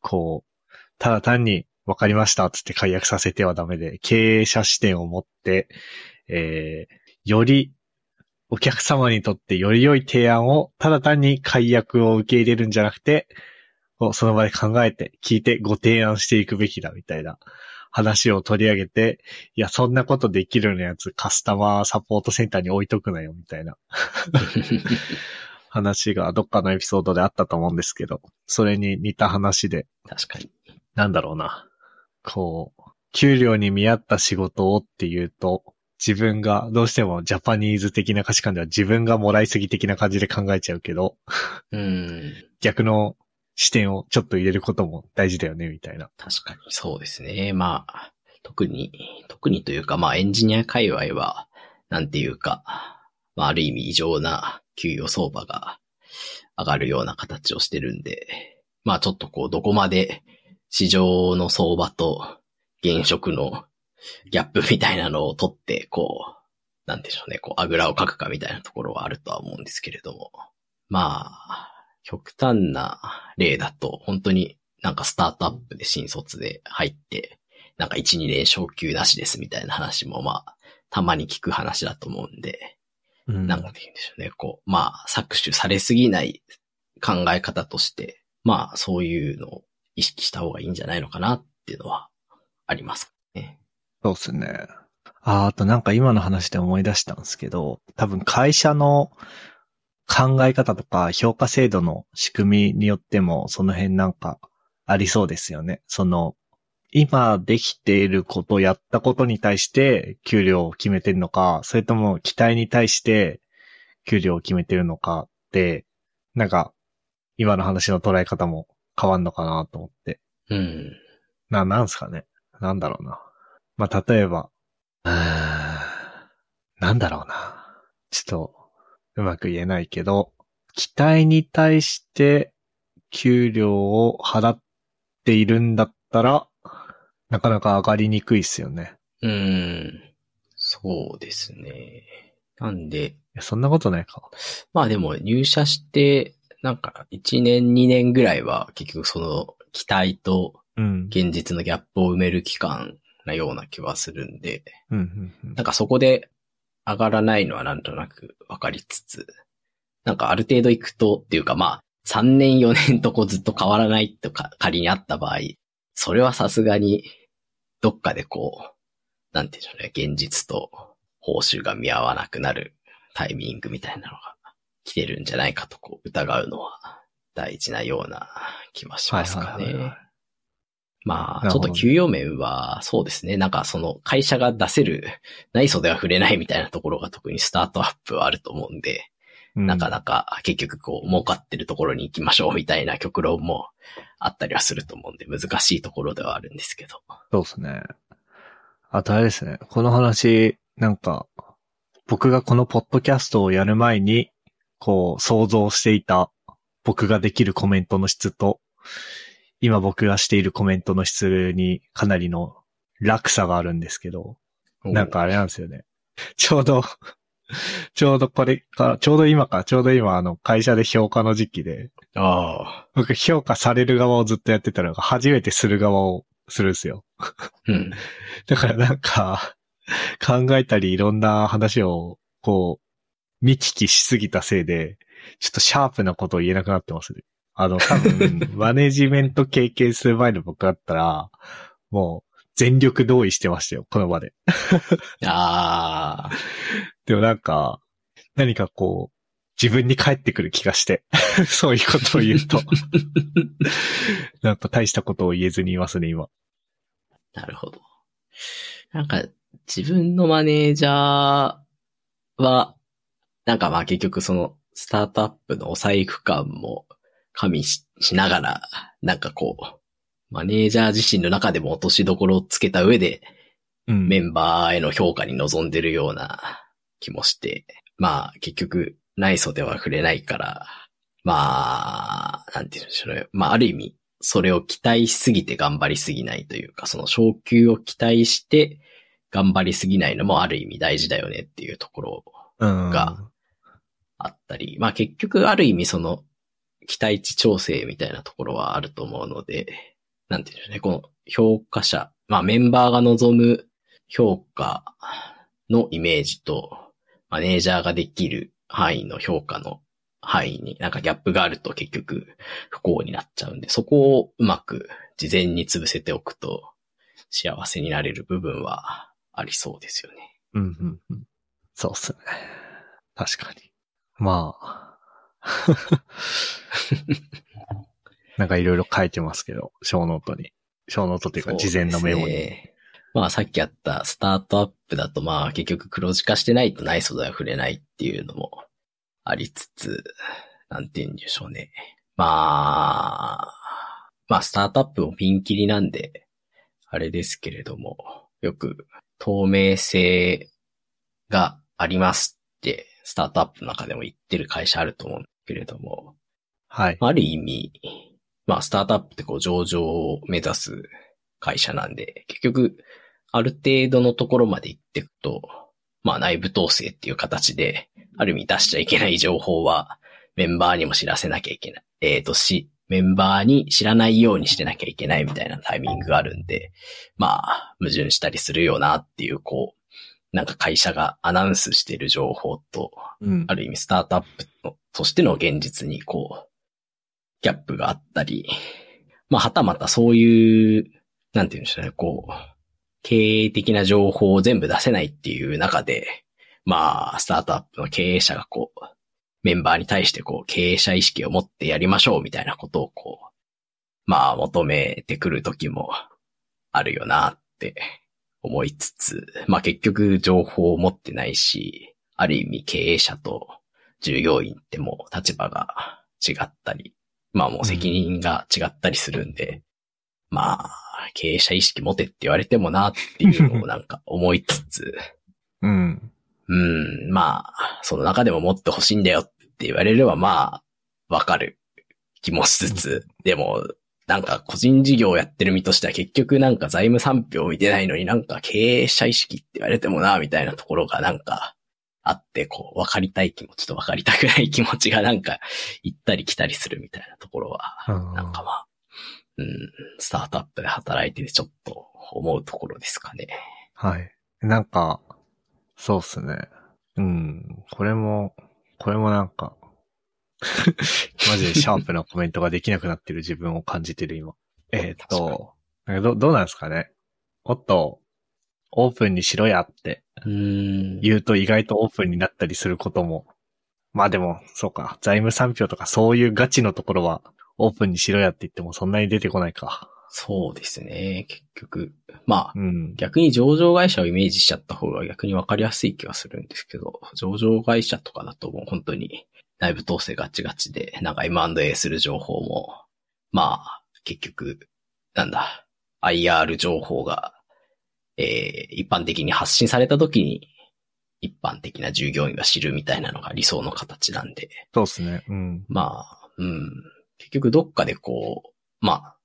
こう、ただ単に分かりましたっつって解約させてはダメで、経営者視点を持って、えー、よりお客様にとってより良い提案を、ただ単に解約を受け入れるんじゃなくて、その場で考えて、聞いてご提案していくべきだみたいな話を取り上げて、いや、そんなことできるようなやつカスタマーサポートセンターに置いとくなよみたいな話がどっかのエピソードであったと思うんですけど、それに似た話で、確かに。なんだろうな。こう、給料に見合った仕事をっていうと、自分が、どうしてもジャパニーズ的な価値観では自分がもらいすぎ的な感じで考えちゃうけど、うん。逆の視点をちょっと入れることも大事だよね、みたいな。確かにそうですね。まあ、特に、特にというか、まあエンジニア界隈は、なんていうか、まあある意味異常な給与相場が上がるような形をしてるんで、まあちょっとこう、どこまで市場の相場と現職のギャップみたいなのを取って、こう、なんでしょうね、こう、あぐらをかくかみたいなところはあるとは思うんですけれども。まあ、極端な例だと、本当になんかスタートアップで新卒で入って、なんか1、2年昇給なしですみたいな話もまあ、たまに聞く話だと思うんで、うんなんて言うんでしょうね、こう、まあ、搾取されすぎない考え方として、まあ、そういうのを意識した方がいいんじゃないのかなっていうのはありますね。そうっすね。あーあとなんか今の話で思い出したんですけど、多分会社の考え方とか評価制度の仕組みによってもその辺なんかありそうですよね。その、今できていること、やったことに対して給料を決めてるのか、それとも期待に対して給料を決めてるのかって、なんか今の話の捉え方も変わんのかなと思って。うん。な、なんすかね。なんだろうな。まあ、例えば、うーん、なんだろうな。ちょっと、うまく言えないけど、期待に対して給料を払っているんだったら、なかなか上がりにくいっすよね。うん。そうですね。なんで、そんなことないか。まあでも入社して、なんか1年2年ぐらいは結局その期待とうん。現実のギャップを埋める期間なような気はするんで、うん、うん、うん。なんかそこで上がらないのはなんとなくわかりつつ、なんかある程度行くとっていうかまあ3年4年とこうずっと変わらないとか仮にあった場合、それはさすがにどっかでこう、なんていうんでしょうね、現実と報酬が見合わなくなるタイミングみたいなのが来てるんじゃないかとこう疑うのは大事なような気はしますかね。はいはいはいはい。まあ、ちょっと給与面は、そうですね。なんかその会社が出せる内装では触れないみたいなところが特にスタートアップはあると思うんで、うんなかなか結局こう儲かってるところに行きましょうみたいな極論もあったりはすると思うんで難しいところではあるんですけど。そうですね。あとあれですね。この話、なんか、僕がこのポッドキャストをやる前に、こう、想像していた僕ができるコメントの質と、今僕がしているコメントの質にかなりの落差があるんですけど、なんかあれなんですよね。<laughs> ちょうど、ちょうどこれから、ちょうど今か、ちょうど今あの会社で評価の時期で、ああ。僕評価される側をずっとやってたのが初めてする側をするんですよ。うん。<laughs> だからなんか、考えたりいろんな話を、こう、見聞きしすぎたせいで、ちょっとシャープなことを言えなくなってますね。あの、多分、マネジメント経験する前の僕だったら、もう、全力同意してましたよ、この場で。ああ。でもなんか、何かこう、自分に返ってくる気がして、<laughs> そういうことを言うと、<laughs> なんか大したことを言えずにいますね、今。なるほど。なんか、自分のマネージャーは、なんかまあ結局その、スタートアップのお財布感も加味ししながら、なんかこう、マネージャー自身の中でも落としどころをつけた上で、うん。メンバーへの評価に臨んでるような気もして、まあ結局内装では触れないから、まあ、なんて言うんでしょうね。まあある意味、それを期待しすぎて頑張りすぎないというか、その昇給を期待して頑張りすぎないのもある意味大事だよねっていうところうん。があったり、まあ結局ある意味その期待値調整みたいなところはあると思うので、なんていうんでしょうね、この評価者、まあメンバーが望む評価のイメージと、マネージャーができる範囲の評価の範囲になんかギャップがあると結局不幸になっちゃうんで、そこをうまく事前に潰せておくと幸せになれる部分はありそうですよね。うん、うん、うん。そうっすね。確かに。まあ。<laughs> なんかいろいろ書いてますけど、小ノートに。小ノートっていうか事前のメモに。ねまあさっきあったスタートアップだとまあ結局黒字化してないと内装では触れないっていうのもありつつ、なんて言うんでしょうね。まあ、まあスタートアップもピンキリなんで、あれですけれども、よく透明性がありますって、スタートアップの中でも言ってる会社あると思うけれども、はい。ある意味、まあ、スタートアップってこう上場を目指す会社なんで、結局、ある程度のところまで行っていくと、まあ、内部統制っていう形で、ある意味出しちゃいけない情報は、メンバーにも知らせなきゃいけない。えっ、と、し、メンバーに知らないようにしてなきゃいけないみたいなタイミングがあるんで、まあ、矛盾したりするよなっていう、こう、なんか会社がアナウンスしている情報と、うんあ。る意味スタートアップのとしての現実にこう、ギャップがあったり、まあ、はたまたそういう、なんて言うんでしょうね、こう、経営的な情報を全部出せないっていう中で、まあ、スタートアップの経営者がこう、メンバーに対してこう、経営者意識を持ってやりましょうみたいなことをこう、まあ、求めてくる時もあるよなって思いつつ、まあ結局情報を持ってないし、ある意味経営者と従業員ってもう立場が違ったり、まあもう責任が違ったりするんで、まあ経営者意識持てって言われてもなっていうのを <laughs> なんか思いつつ、うん。うん、まあ、その中でも持ってほしいんだよって言われればまあ、わかる気もしつつ、でも、なんか個人事業をやってる身としては結局なんか財務産票を見てないのになんか経営者意識って言われてもな、みたいなところがなんかあって、こう、分かりたい気持ちと分かりたくない気持ちがなんか行ったり来たりするみたいなところは、うんなんかまあ、うん、スタートアップで働いててちょっと思うところですかね。はい。なんか、そうっすね。うん。これも、これもなんか、<laughs> マジでシャープなコメントができなくなってる自分を感じてる今。えーっと、どどうなんですかね？もっと、オープンにしろやってうん。言うと意外とオープンになったりすることも。まあでも、そうか。財務産票とかそういうガチのところはオープンにしろやって言ってもそんなに出てこないか。そうですね、結局。まあ、うん。逆に上場会社をイメージしちゃった方が逆にわかりやすい気はするんですけど、上場会社とかだともう本当に内部統制ガチガチで、なんか M&A する情報も、まあ、結局、なんだ、IR 情報が、えー、一般的に発信された時に、一般的な従業員が知るみたいなのが理想の形なんで、そうですね。うん。まあ、うん。結局どっかでこう、まあ、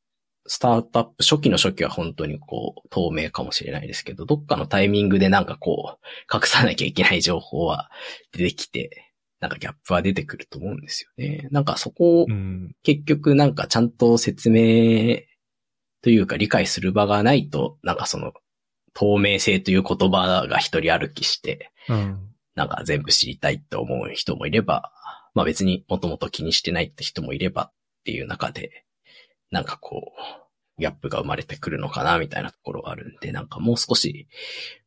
スタートアップ、初期の初期は本当にこう、透明かもしれないですけど、どっかのタイミングでなんかこう、隠さなきゃいけない情報は出てきて、なんかギャップは出てくると思うんですよね。なんかそこをうん。結局なんかちゃんと説明というか理解する場がないと、なんかその透明性という言葉が一人歩きして、うん。なんか全部知りたいって思う人もいれば、まあ別にもともと気にしてないって人もいればっていう中で、なんかこう、ギャップが生まれてくるのかなみたいなところがあるんで、なんかもう少し、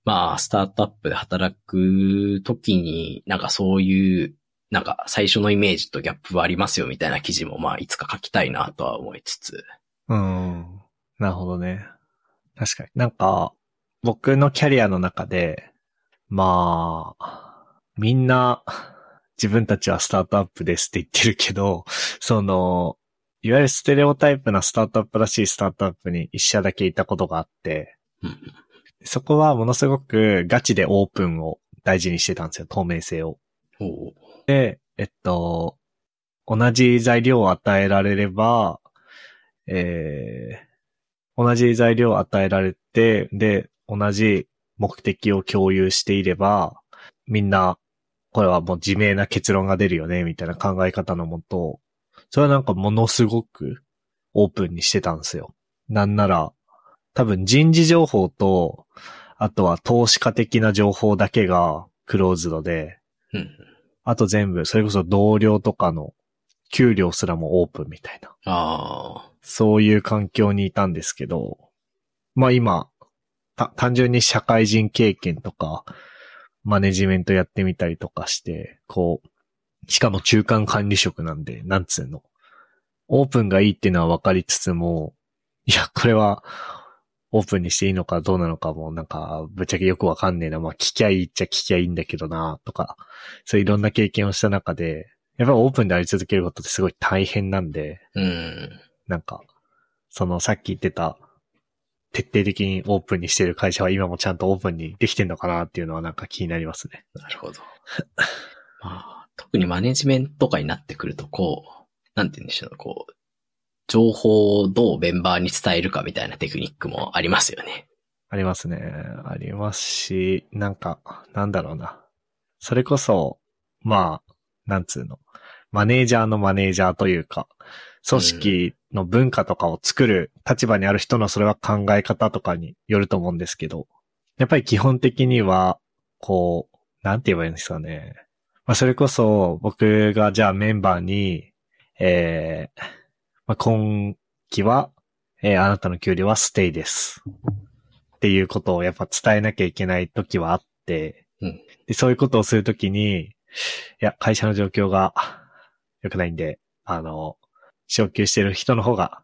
まあスタートアップで働く時に、なんかそういう、なんか最初のイメージとギャップはありますよみたいな記事もまあいつか書きたいなとは思いつつ、うん。なるほどね。確かに。なんか、僕のキャリアの中で、まあ、みんな自分たちはスタートアップですって言ってるけど、その、いわゆるステレオタイプなスタートアップらしいスタートアップに一社だけいたことがあって、うんそこはものすごくガチでオープンを大事にしてたんですよ、透明性を。で、えっと、同じ材料を与えられれば、えー同じ材料を与えられて、で、同じ目的を共有していれば、みんな、これはもう自明な結論が出るよね、みたいな考え方のもと、それはなんかものすごくオープンにしてたんですよ。なんなら、多分人事情報と、あとは投資家的な情報だけがクローズドで、あと全部、それこそ同僚とかの給料すらもオープンみたいな。あそういう環境にいたんですけど、まあ今、た単純に社会人経験とか、マネジメントやってみたりとかして、こう、しかも中間管理職なんで、なんつうの。オープンがいいっていうのは分かりつつも、いや、これは、オープンにしていいのかどうなのかも、なんか、ぶっちゃけよくわかんねえな。まあ、聞きゃいいっちゃ聞きゃいいんだけどな、とか、そういういろんな経験をした中で、やっぱりオープンであり続けることってすごい大変なんで、あ。うん。なんか、そのさっき言ってた、徹底的にオープンにしてる会社は今もちゃんとオープンにできてんのかなっていうのはなんか気になりますね。なるほど。<laughs> まあ、特にマネジメントとかになってくると、こう、なんて言うんでしょう、こう、情報をどうメンバーに伝えるかみたいなテクニックもありますよね。ありますね。ありますし、なんか、なんだろうな。それこそ、まあ、なんつうの。マネージャーのマネージャーというか、組織の文化とかを作る立場にある人のそれは考え方とかによると思うんですけど、やっぱり基本的には、こう、なんて言えばいいんですかね。まあ、それこそ僕がじゃあメンバーに、えー、まあ、今期は、えーあなたの給料はステイです。っていうことをやっぱ伝えなきゃいけない時はあって、うんでそういうことをするときに、いや、会社の状況が良くないんで、あの、昇給してる人の方が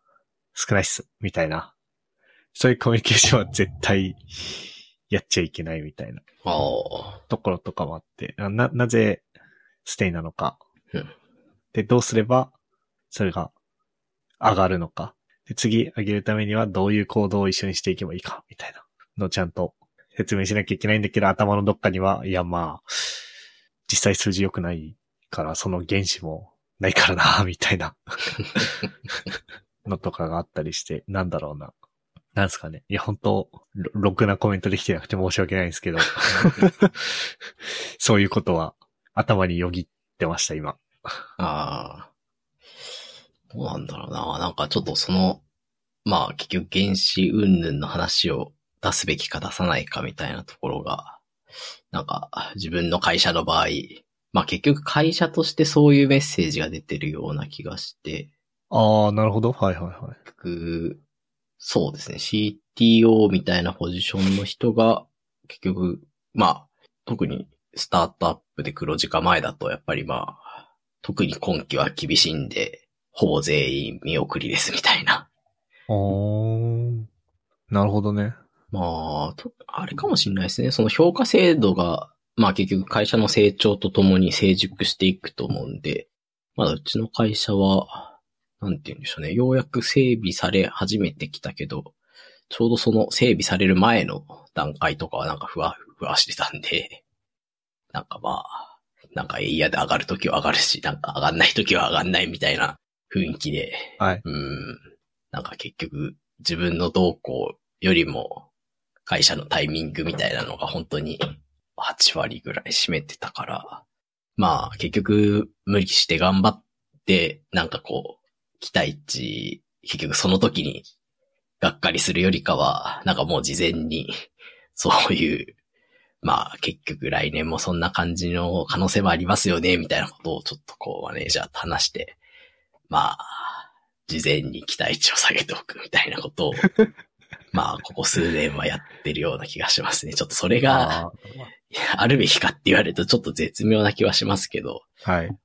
少ないっす、みたいな。そういうコミュニケーションは絶対やっちゃいけないみたいな。ところとかもあって、な、ななぜステイなのか。うんで、どうすればそれが上がるのか。で、次上げるためにはどういう行動を一緒にしていけばいいか、みたいなのをちゃんと説明しなきゃいけないんだけど、頭のどっかには、いや、まあ、実際数字良くないから、その原子もないからな、<laughs> みたいなのとかがあったりして、なんだろうな。なんすかね。いや、本当ろろくなコメントできてなくて申し訳ないんですけど、<laughs> そういうことは頭によぎってました、今。ああ。どうなんだろうな。なんかちょっとその、まあ結局原子云々の話を出すべきか出さないかみたいなところが、なんか自分の会社の場合、まあ結局会社としてそういうメッセージが出てるような気がして、ああ、なるほど。はいはいはい。僕、そうですね、CTO みたいなポジションの人が、結局、まあ、特にスタートアップで黒字化前だと、やっぱりまあ、特に今期は厳しいんで、ほぼ全員見送りですみたいな。おー。なるほどね。まあ、とあれかもしれないですね。その評価制度が、まあ結局会社の成長とともに成熟していくと思うんで、まだうちの会社は、なんて言うんでしょうね。ようやく整備され始めてきたけど、ちょうどその整備される前の段階とかはなんかふわふわしてたんで、なんかまあ、なんかエイヤで上がるときは上がるし、なんか上がんないときは上がんないみたいな雰囲気で、はい。うん。なんか結局、自分の動向よりも、会社のタイミングみたいなのが本当に8割ぐらい占めてたから、まあ結局無理して頑張って、なんかこう、期待値、結局その時にがっかりするよりかは、なんかもう事前に、<laughs> そういう、まあ結局来年もそんな感じの可能性もありますよね、みたいなことをちょっとこうマネージャーと話して、まあ、事前に期待値を下げておくみたいなことを、<laughs> まあ、ここ数年はやってるような気がしますね。ちょっとそれが、あるべきかって言われるとちょっと絶妙な気はしますけど、ーはい。うん、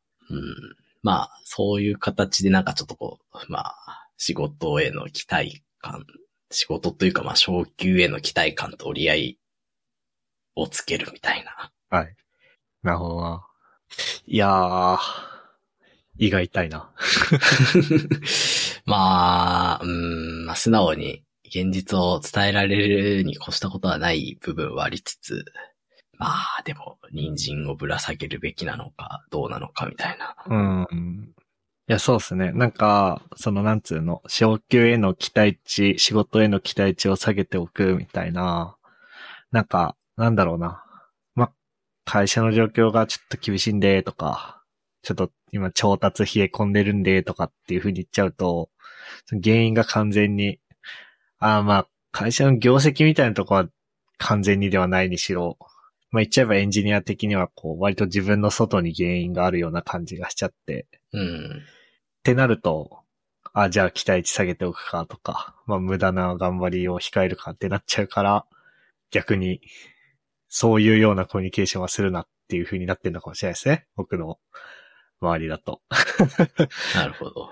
まあ、そういう形でなんかちょっとこう、まあ、仕事への期待感仕事というかまあ昇給への期待感と折り合いをつけるみたいな。はい。なるほどな。いやー、胃が痛いな。<laughs> まあ、うん、まあ素直に現実を伝えられるに越したことはない部分はありつつ、まあでも人参をぶら下げるべきなのかどうなのかみたいな。うん。いや、そうですね。なんか、その、なんつうの、昇給への期待値、仕事への期待値を下げておくみたいな、なんか、なんだろうな。ま、会社の状況がちょっと厳しいんで、とか、ちょっと今調達冷え込んでるんで、とかっていう風に言っちゃうと、原因が完全に、ああまあ、会社の業績みたいなとこは完全にではないにしろ、まあ言っちゃえばエンジニア的にはこう、割と自分の外に原因があるような感じがしちゃって、うん。ってなると、あ、じゃあ期待値下げておくかとか、まあ無駄な頑張りを控えるかってなっちゃうから、逆に、そういうようなコミュニケーションはするなっていう風になってるのかもしれないですね。僕の周りだと。<laughs> なるほど。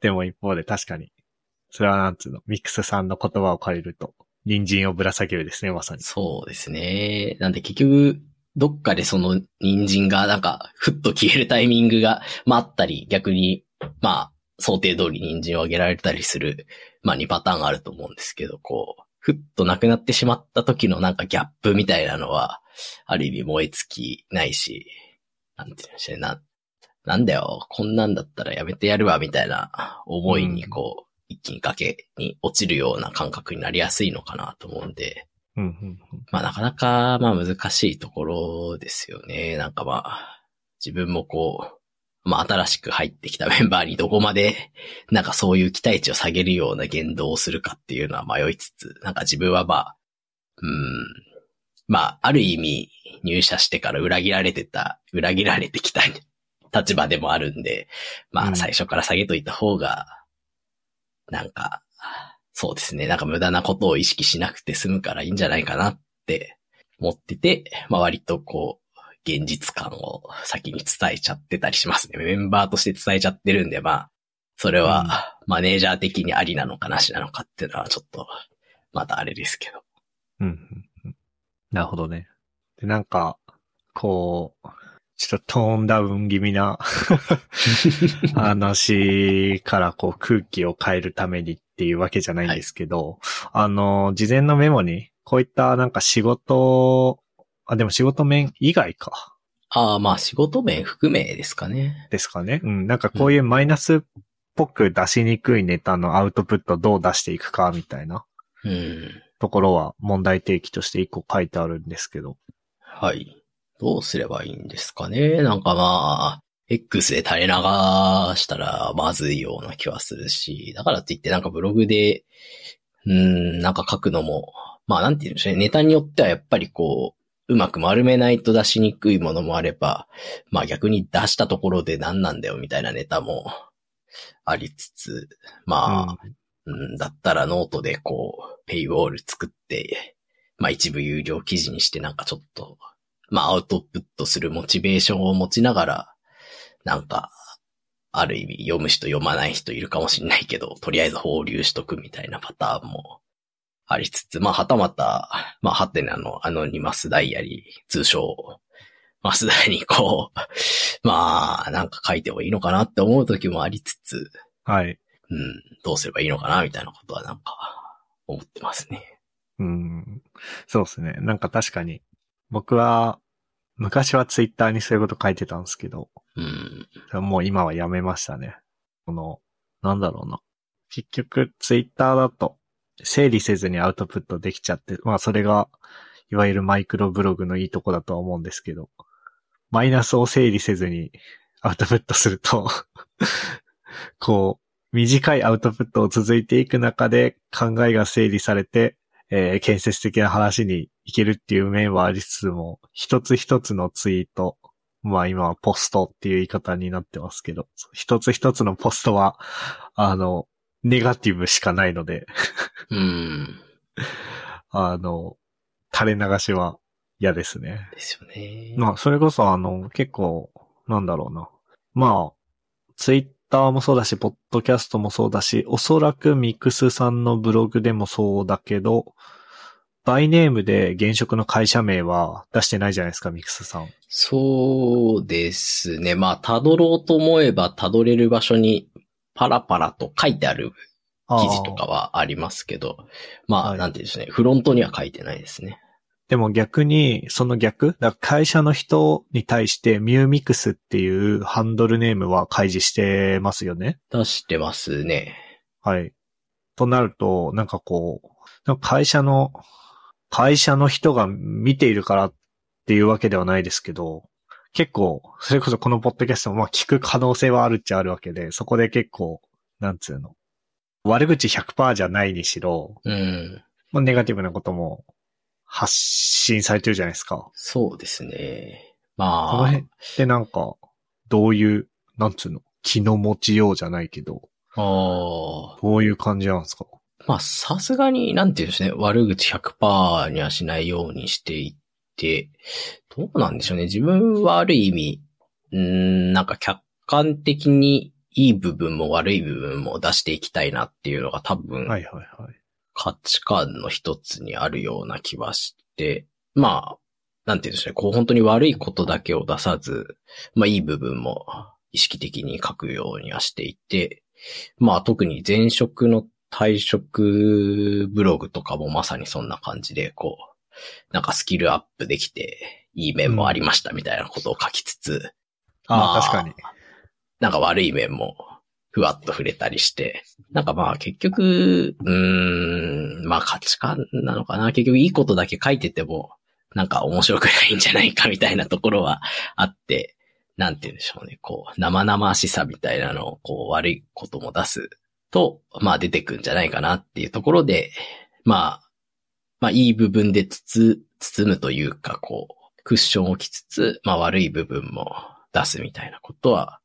でも一方で確かに、それはなんつうの、ミックスさんの言葉を借りると、隣人をぶら下げるですね、まさに。そうですね。なんで結局、どっかでその人参がなんか、ふっと消えるタイミングが待ったり、逆に、まあ、想定通り人参をあげられたりする、まあ2パターンあると思うんですけど、こう、ふっとなくなってしまった時のなんかギャップみたいなのは、ある意味燃え尽きないし、なんていうんでしょうね、な、なんだよ、こんなんだったらやめてやるわ、みたいな思いにこう、一気に崖に落ちるような感覚になりやすいのかなと思うんで、うん、うん、まあなかなか、まあ難しいところですよね。なんかまあ、自分もこう、まあ新しく入ってきたメンバーにどこまで、<laughs> なんかそういう期待値を下げるような言動をするかっていうのは迷いつつ、なんか自分はまあ、うん、まあある意味入社してから裏切られてた、裏切られてきた立場でもあるんで、まうんあ最初から下げといた方が、なんか、そうですね。なんか無駄なことを意識しなくて済むからいいんじゃないかなって思ってて、まあ割とこう、現実感を先に伝えちゃってたりしますね。メンバーとして伝えちゃってるんで、まあ、それはマネージャー的にありなのかなしなのかっていうのはちょっと、またあれですけど。うん。なるほどね。で、なんか、こう、ちょっとトーンダウン気味な <laughs> 話からこう空気を変えるためにっていうわけじゃないんですけど、あの、事前のメモに、こういったなんか仕事、あ、でも仕事面以外か。ああ、まあ仕事面含めですかね。ですかね。うん。なんかこういうマイナスっぽく出しにくいネタのアウトプットどう出していくかみたいなうん。ところは問題提起として一個書いてあるんですけど。はい。どうすればいいんですかね？なんかまあ、X で垂れ流したらまずいような気はするし、だからって言ってなんかブログで、うーん、なんか書くのも、まあなんて言うんでしょうね。ネタによってはやっぱりこう、うまく丸めないと出しにくいものもあれば、まあ逆に出したところで何なんだよみたいなネタもありつつ、まあ、うん、だったらノートでこう、ペイウォール作って、まあ一部有料記事にしてなんかちょっと、まあアウトプットするモチベーションを持ちながら、なんか、ある意味読む人読まない人いるかもしれないけど、とりあえず放流しとくみたいなパターンもありつつ、まあはたまた、まあハテナのアノニマスダイアリー、通称、マスダにこう、<laughs> まあなんか書いてもいいのかなって思う時もありつつ、はい。うん、どうすればいいのかなみたいなことはなんか思ってますね。うん。そうですね。なんか確かに、僕は、昔はツイッターにそういうこと書いてたんですけど、うん。もう今はやめましたね。この、なんだろうな。結局、ツイッターだと、整理せずにアウトプットできちゃって、まあそれが、いわゆるマイクロブログのいいとこだとは思うんですけど、マイナスを整理せずにアウトプットすると、こう、短いアウトプットを続いていく中で考えが整理されて、えー建設的な話に行けるっていう面はありつつも、一つ一つのツイート、まあ今はポストっていう言い方になってますけど、一つ一つのポストは、あの、ネガティブしかないので、うん。<laughs> あの、垂れ流しは嫌ですね。ですよね。まあ、それこそあの、結構、なんだろうな。まあ、ツイッタターもそうだし、ポッドキャストもそうだし、おそらくミクスさんのブログでもそうだけど、バイネームで現職の会社名は出してないじゃないですか、ミクスさん。そうですね。まあ、辿ろうと思えば辿れる場所にパラパラと書いてある記事とかはありますけど、まあ、はいなんていうんですね。フロントには書いてないですね。でも逆に、その逆、会社の人に対してミューミクスっていうハンドルネームは開示してますよね。出してますね。はい。となると、なんかこう、会社の、会社の人が見ているからっていうわけではないですけど、結構、それこそこのポッドキャストもまあ聞く可能性はあるっちゃあるわけで、そこで結構、なんつうの。悪口100%じゃないにしろ、うん。まあ、ネガティブなことも発信されてるじゃないですか。そうですね。このまあ辺っ、てなんか、どういう、なんつうの、気の持ちようじゃないけど、ああ、どういう感じなんですか？まあ、さすがに、なんていうんですね、悪口100%にはしないようにしていって、どうなんでしょうね。自分はある意味、ん、なんか客観的にいい部分も悪い部分も出していきたいなっていうのが多分、はいはいはい。価値観の一つにあるような気はして、まあ、なんていうんでしょうね、こう本当に悪いことだけを出さず、まあいい部分も意識的に書くようにはしていて、まあ特に前職の退職ブログとかもまさにそんな感じで、こう、なんかスキルアップできて、いい面もありましたみたいなことを書きつつ、ああ、まあ確かに。なんか悪い面もふわっと触れたりして、なんかまあ結局、うーん、まあ価値観なのかな。結局いいことだけ書いてても、なんか面白くないんじゃないかみたいなところはあって、なんて言うんでしょうね。こう、生々しさみたいなのを、こう、悪いことも出すと、まあ出てくんじゃないかなっていうところで、まあ、まあいい部分でつつ、包むというか、こう、クッションを置きつつ、まあ悪い部分も出すみたいなことは、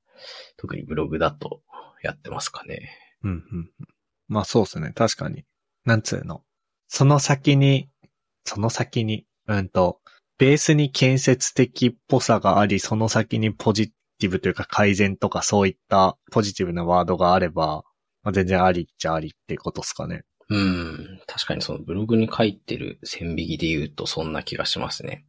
特にブログだとやってますかね。うんうんうん。まあそうですね。確かに。なんつうの。その先に、その先に、うんと、ベースに建設的っぽさがあり、その先にポジティブというか改善とかそういったポジティブなワードがあれば、まあ、全然ありっちゃありってことですかね。うん。確かにそのブログに書いてる線引きで言うとそんな気がしますね。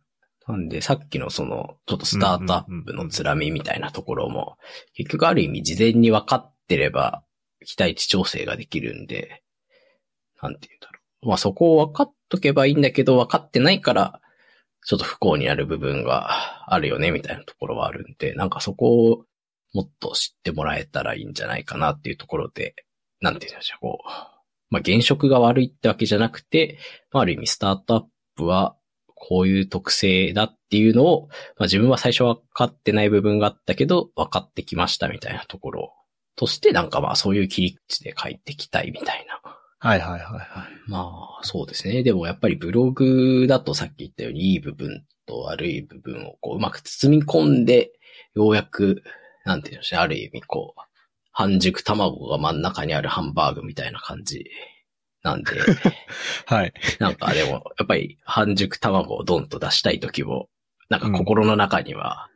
なんでさっきのその、ちょっとスタートアップのつらみみたいなところも、結局ある意味事前に分かってれば期待値調整ができるんで、なんて言うんだろう。まあそこを分かっとけばいいんだけど分かってないから、ちょっと不幸になる部分があるよねみたいなところはあるんで、なんかそこをもっと知ってもらえたらいいんじゃないかなっていうところで、なんて言うんでしょう、こう、まあ現職が悪いってわけじゃなくて、まあある意味スタートアップはこういう特性だっていうのを、まあ自分は最初分かってない部分があったけど、分かってきましたみたいなところとして、なんかまあそういう切り口で書いていきたいみたいな。はいはいはいはい。まあそうですね。でもやっぱりブログだとさっき言ったようにいい部分と悪い部分をこううまく包み込んで、ようやく、なんていうんでしょうね、ある意味こう、半熟卵が真ん中にあるハンバーグみたいな感じなんで、<laughs> はい。なんかでも、やっぱり半熟卵をドンと出したい時も、なんか心の中には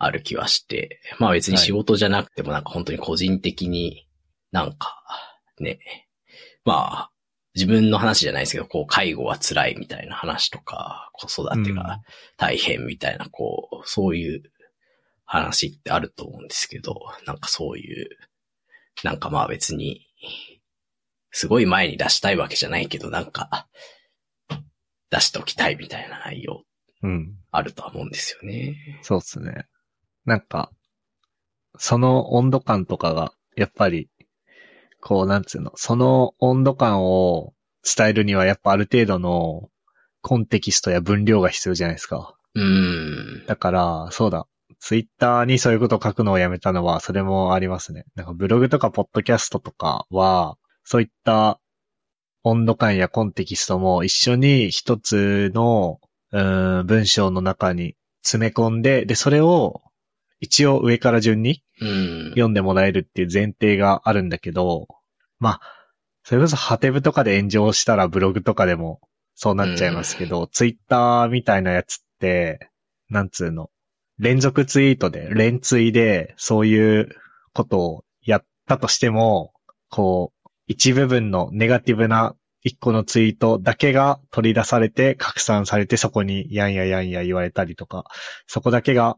ある気はして、まあ別に仕事じゃなくてもなんか本当に個人的になんかね、まあ自分の話じゃないですけど、こう介護は辛いみたいな話とか、子育てが大変みたいな、こう、そういう話ってあると思うんですけど、なんかそういう、なんかまあ別に、すごい前に出したいわけじゃないけど、なんか、出しておきたいみたいな内容うん。あるとは思うんですよね。そうっすね。なんか、その温度感とかが、やっぱり、こう、なんつうの、その温度感を伝えるには、やっぱある程度のコンテキストや分量が必要じゃないですか。うーん。だから、そうだ。ツイッターにそういうことを書くのをやめたのは、それもありますね。なんかブログとかポッドキャストとかは、そういった温度感やコンテキストも一緒に一つの、うーん、文章の中に詰め込んで、で、それを一応上から順にうん。読んでもらえるっていう前提があるんだけど、まあ、それこそハテブとかで炎上したらブログとかでもそうなっちゃいますけど、ツイッターみたいなやつって、なんつうの、連続ツイートで、連ツイで、そういうことをやたとしても、こう、一部分のネガティブな一個のツイートだけが取り出されて拡散されてそこにやんややんや言われたりとか、そこだけが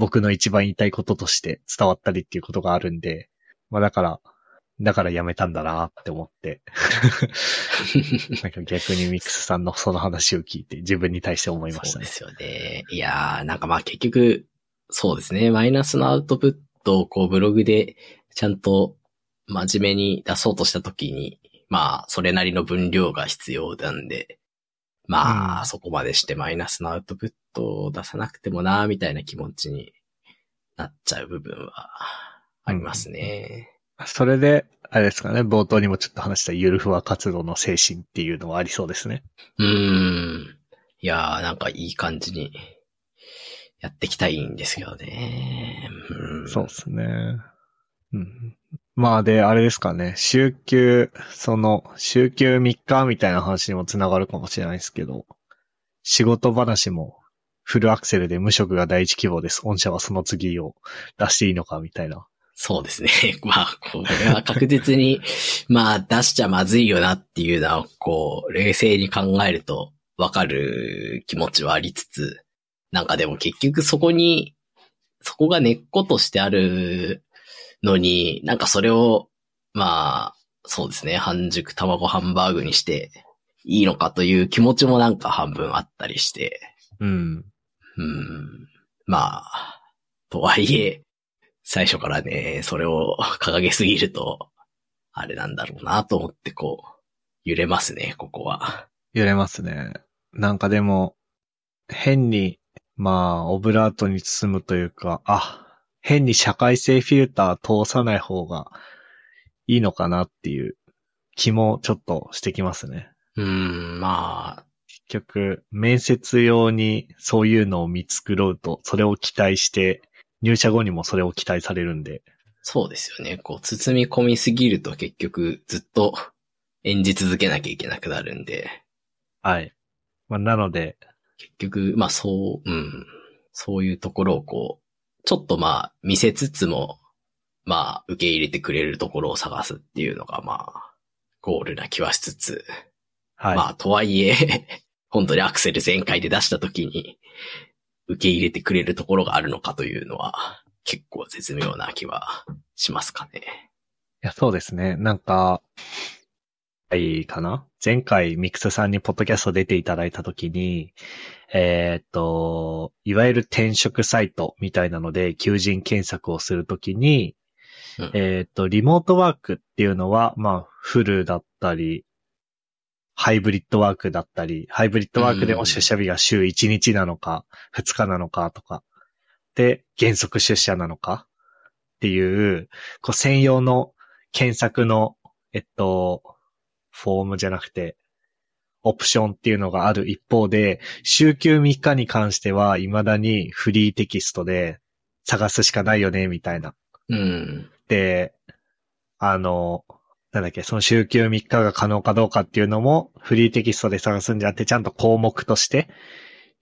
僕の一番言いたいこととして伝わったりっていうことがあるんで、まあだから、だからやめたんだなって思って。<laughs> なんか逆にミックスさんのその話を聞いて自分に対して思いましたね。そうですよね。いやー、なんかまあ結局、そうですね。マイナスのアウトプットをこうブログでちゃんと真面目に出そうとしたときに、まあ、それなりの分量が必要なんで、まあ、うんそこまでしてマイナスのアウトプットを出さなくてもな、みたいな気持ちになっちゃう部分はありますね。それで、あれですかね、冒頭にもちょっと話したゆるふわ活動の精神っていうのはありそうですね。うーん。いやー、なんかいい感じにやっていきたいんですけどね。うんそうですね。うん。まあで、あれですかね、週休、その、週休3日みたいな話にもつながるかもしれないですけど、仕事話もフルアクセルで無職が第一希望です。御社はその次を出していいのかみたいな。そうですね。<laughs> まあ、これは確実に、<laughs> まあ、出しちゃまずいよなっていうのは、こう、冷静に考えるとわかる気持ちはありつつ、なんかでも結局そこに、そこが根っことしてあるのに、なんかそれを、まあ、そうですね、半熟卵ハンバーグにしていいのかという気持ちもなんか半分あったりして、うん。うん。まあ、とはいえ、最初からね、それを掲げすぎると、あれなんだろうなと思ってこう、揺れますね、ここは。揺れますね。なんかでも、変に、まあ、オブラートに包むというか、あ、変に社会性フィルター通さない方がいいのかなっていう気もちょっとしてきますね。うん、まあ、結局、面接用にそういうのを見繕うと、それを期待して、入社後にもそれを期待されるんで、そうですよね。こう、包み込みすぎると結局ずっと <laughs> 演じ続けなきゃいけなくなるんで、はい。まあ、なので、結局、まあそう、うん、そういうところをこう、ちょっとまあ見せつつも、まあ受け入れてくれるところを探すっていうのがまあ、ゴールな気はしつつ、はい。まあとはいえ、本当にアクセル全開で出した時に、受け入れてくれるところがあるのかというのは、結構絶妙な気はしますかね。いや、そうですね。なんか、はい、かな？前回ミクスさんにポッドキャスト出ていただいたときに、えーっと、いわゆる転職サイトみたいなので、求人検索をするときに、うんえーっと、リモートワークっていうのは、まあ、フルだったり、ハイブリッドワークだったり、ハイブリッドワークでも出社日が週1日なのか、2日なのかとか、で、原則出社なのか？っていう、こう専用の検索の、えっと、フォームじゃなくて、オプションっていうのがある一方で、週休3日に関しては未だにフリーテキストで探すしかないよね、みたいな。うん。で、あの、なんだっけ、その週休3日が可能かどうかっていうのも、フリーテキストで探すんじゃなくて、ちゃんと項目として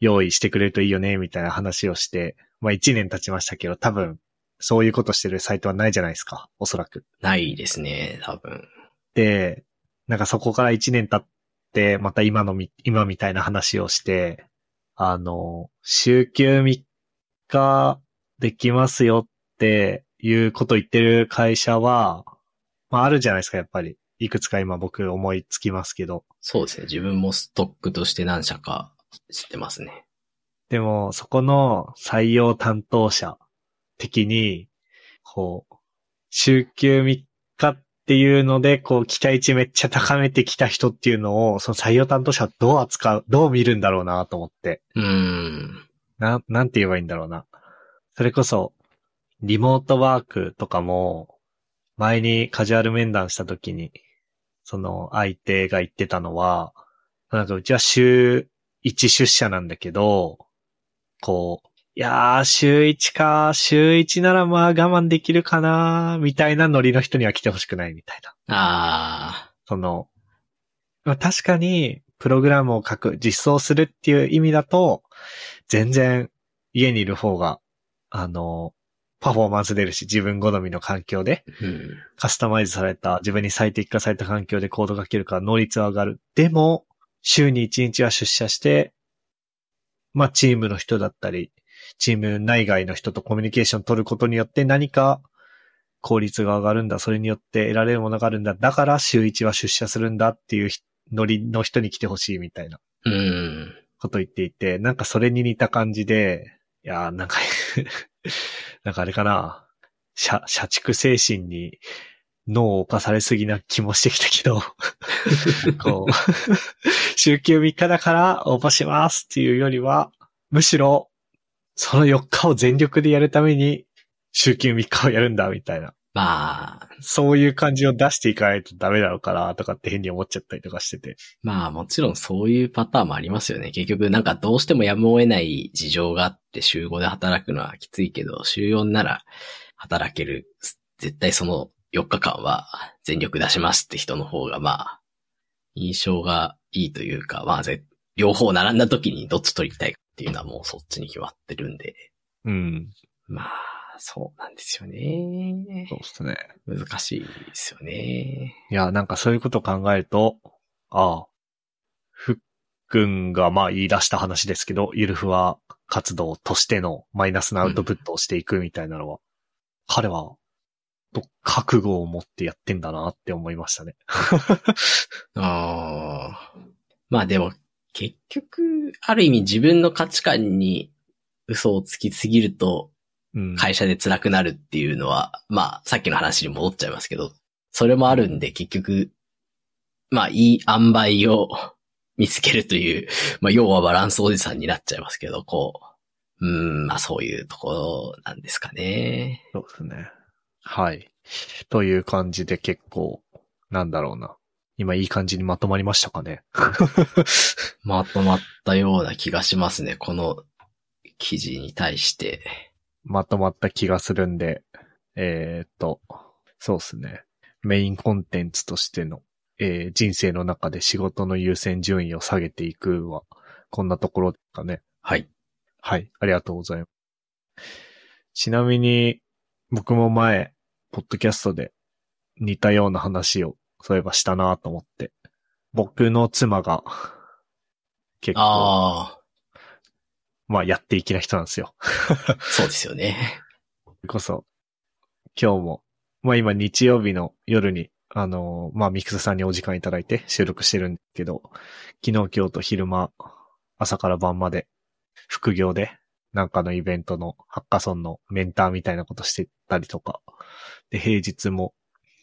用意してくれるといいよね、みたいな話をして、まあ1年経ちましたけど、多分、そういうことしてるサイトはないじゃないですか、おそらく。ないですね、多分。で、なんかそこから1年経って、また今のみ、今みたいな話をして、あの、週休3日できますよっていうこと言ってる会社は、まああるじゃないですか、やっぱり。いくつか今僕思いつきますけど。そうですね。自分もストックとして何社か知ってますね。でも、そこの採用担当者的に、こう、週休3日っていうので、こう、期待値めっちゃ高めてきた人っていうのを、その採用担当者はどう扱う、どう見るんだろうなと思って。うーん。な、なんて言えばいいんだろうな。それこそ、リモートワークとかも、前にカジュアル面談した時に、その相手が言ってたのは、なんかうちは週1出社なんだけど、こう、いやー、週1か、週1ならまあ我慢できるかな、みたいなノリの人には来てほしくないみたいな。あその、まあ確かに、プログラムを書く、実装するっていう意味だと、全然家にいる方が、あの、パフォーマンス出るし、自分好みの環境で、うん。カスタマイズされた、自分に最適化された環境でコードが書けるから能率は上がる。でも、週に1日は出社して、まあ、チームの人だったり、チーム内外の人とコミュニケーション取ることによって何か効率が上がるんだ。それによって得られるものがあるんだ。だから週1は出社するんだっていうひノリの人に来てほしいみたいなうん。こと言っていて、なんかそれに似た感じで、いやー、なんか、<laughs> なんかあれかな。社、社畜精神に脳を侵されすぎな気もしてきたけど、<laughs> こう、<laughs> 週休3日だから応募しますっていうよりは、むしろ、その4日を全力でやるために、週休3日をやるんだ、みたいな。まあ、そういう感じを出していかないとダメなのかな、とかって変に思っちゃったりとかしてて。まあもちろんそういうパターンもありますよね。結局なんかどうしてもやむを得ない事情があって週5で働くのはきついけど、週4なら働ける。絶対その4日間は全力出しますって人の方がまあ、印象がいいというか、まあぜ両方並んだ時にどっち取りたいかっていうのはもうそっちに決まってるんで。うん。まあ、そうなんですよねそう。ですね。難しいですよね。いや、なんかそういうことを考えると、ああ、ふっくんがまあ言い出した話ですけど、ゆるふわ活動としてのマイナスなアウトプットをしていくみたいなのは、彼は、と覚悟を持ってやってんだなって思いましたね。<laughs> ああ。まあでも、結局、ある意味自分の価値観に嘘をつきすぎるとうん。会社で辛くなるっていうのは、まあさっきの話に戻っちゃいますけど、それもあるんで結局、まあいい塩梅を <laughs> 見つけるという、まあ要はバランスおじさんになっちゃいますけど、こう、うーん、まあそういうところなんですかね。そうですね。はい。という感じで結構、なんだろうな。今いい感じにまとまりましたかね。<laughs> まとまったような気がしますね、この記事に対して。まとまった気がするんで、えーっと、そうですね。メインコンテンツとしての、えー人生の中で仕事の優先順位を下げていくは、こんなところですかね。はい。はい。ありがとうございます。ちなみに、僕も前、ポッドキャストで似たような話を、そういえばしたなと思って。僕の妻が、結構、まあ、やっていきな人なんですよ。<laughs> そうですよね。こそ、今日も、まあ今日曜日の夜に、あのーまあミクスさんにお時間いただいて収録してるんですけど、昨日今日と昼間、朝から晩まで、副業で、なんかのイベントのハッカソンのメンターみたいなことしてたりとか、で、平日も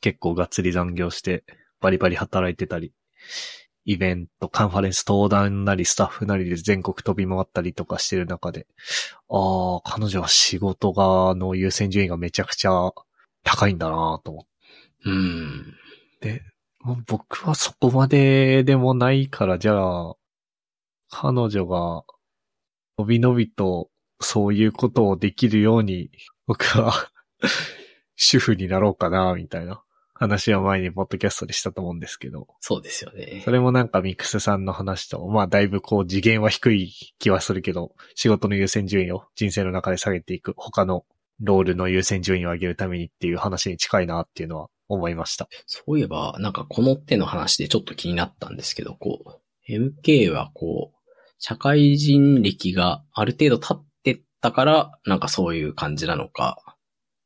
結構がっつり残業して、バリバリ働いてたり、イベント、カンファレンス登壇なりスタッフなりで全国飛び回ったりとかしてる中で、ああ、彼女は仕事が、の優先順位がめちゃくちゃ高いんだなと思っうん。て。もう僕はそこまででもないから、じゃあ、彼女が、のびのびとそういうことをできるように、僕は、<laughs> 主婦になろうかな、みたいな話は前にポッドキャストでしたと思うんですけど、そうですよねそ。れもなんかミックスさんの話と、まあだいぶこう次元は低い気はするけど、仕事の優先順位を人生の中で下げていく、他のロールの優先順位を上げるためにっていう話に近いなっていうのは思いました。そういえば、なんかこの手の話でちょっと気になったんですけど、こう、MK はこう、社会人歴がある程度経ってたから、なんかそういう感じなのか、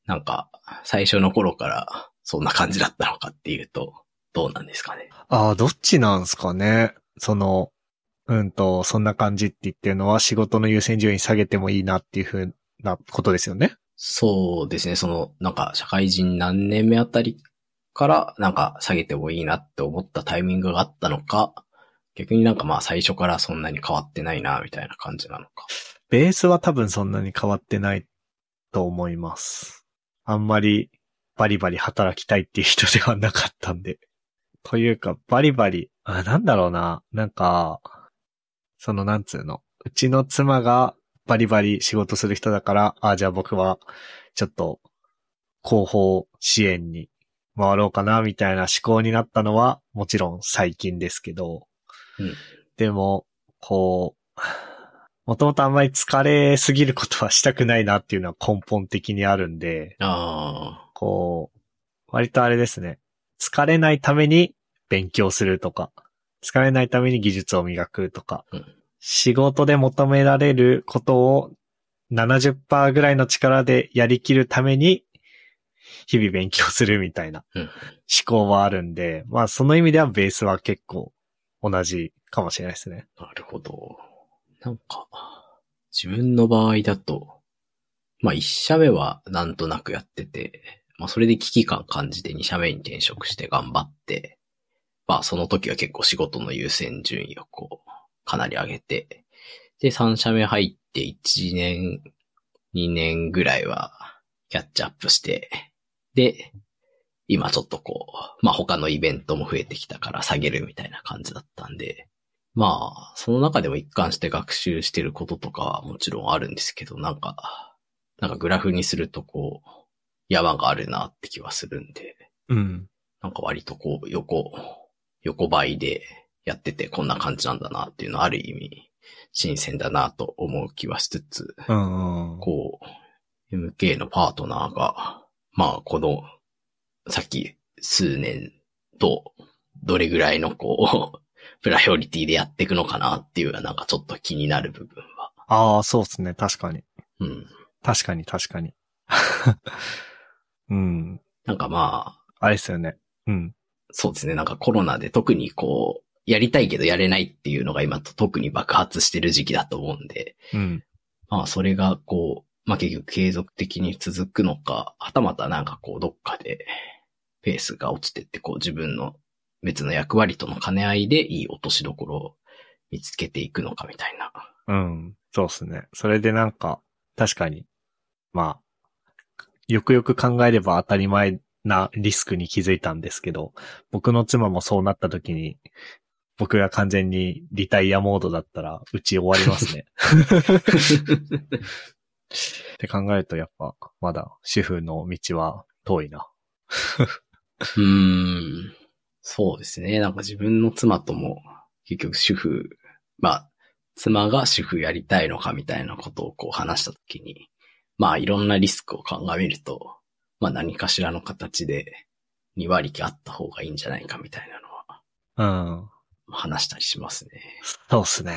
なんか最初の頃からそんな感じだったのかっていうと、どうなんですかね。ああ、どっちなんすかね。その、うんと、そんな感じって言ってるのは仕事の優先順位下げてもいいなっていうふうなことですよね。そうですね、その、なんか社会人何年目あたりから、なんか下げてもいいなって思ったタイミングがあったのか、逆になんかまあ最初からそんなに変わってないな、みたいな感じなのか。ベースは多分そんなに変わってないと思います。あんまりバリバリ働きたいっていう人ではなかったんで。<laughs> というか、バリバリ、あ、なんだろうな。なんか、そのなんつうの。うちの妻がバリバリ仕事する人だから、あ、じゃあ僕はちょっと広報支援に回ろうかな、みたいな思考になったのは、もちろん最近ですけど、うんでも、こう、もともとあんまり疲れすぎることはしたくないなっていうのは根本的にあるんで、あこう、割とあれですね。疲れないために勉強するとか、疲れないために技術を磨くとか、うん仕事で求められることを70%ぐらいの力でやりきるために、日々勉強するみたいなうん思考はあるんで、まあその意味ではベースは結構同じかもしれないですね。あ、なるほど。なんか、自分の場合だと、まあ一社目はなんとなくやってて、まあそれで危機感感じて二社目に転職して頑張って、まあその時は結構仕事の優先順位をこう、かなり上げて、で三社目入って1年、2年ぐらいはキャッチアップして、で、今ちょっとこう、まあ他のイベントも増えてきたから下げるみたいな感じだったんで、まあ、その中でも一貫して学習してることとかはもちろんあるんですけど、なんか、なんかグラフにするとこう、山があるなって気はするんで、うん。なんか割とこう、横、横ばいでやっててこんな感じなんだなっていうのはある意味、新鮮だなと思う気はしつつ、うん、うん。こう、MK のパートナーが、まあ、この、さっき数年と、どれぐらいのこう、<laughs> プライオリティでやっていくのかなっていう、なんかちょっと気になる部分は。ああ、そうですね。確かに。うん。確かに、確かに。<laughs> うん。なんかまあ、あれですよね。うん。そうですね。なんかコロナで特にこう、やりたいけどやれないっていうのが今と特に爆発してる時期だと思うんで、うん。まあそれがこう、まあ結局継続的に続くのか、はたまたなんかこうどっかでペースが落ちてってこう自分の別の役割との兼ね合いでいい落としどころを見つけていくのかみたいな。うん。そうですね。それでなんか、確かに、まあ、よくよく考えれば当たり前なリスクに気づいたんですけど、僕の妻もそうなった時に、僕が完全にリタイアモードだったら、うち終わりますね。って考えるとやっぱ、まだ主婦の道は遠いな。うん。そうですね。なんか自分の妻とも結局主婦、まあ、妻が主婦やりたいのかみたいなことをこう話したときに、まあいろんなリスクを鑑みると、まあ何かしらの形で2割きあった方がいいんじゃないかみたいなのはうん。話したりしますね。そうっすね。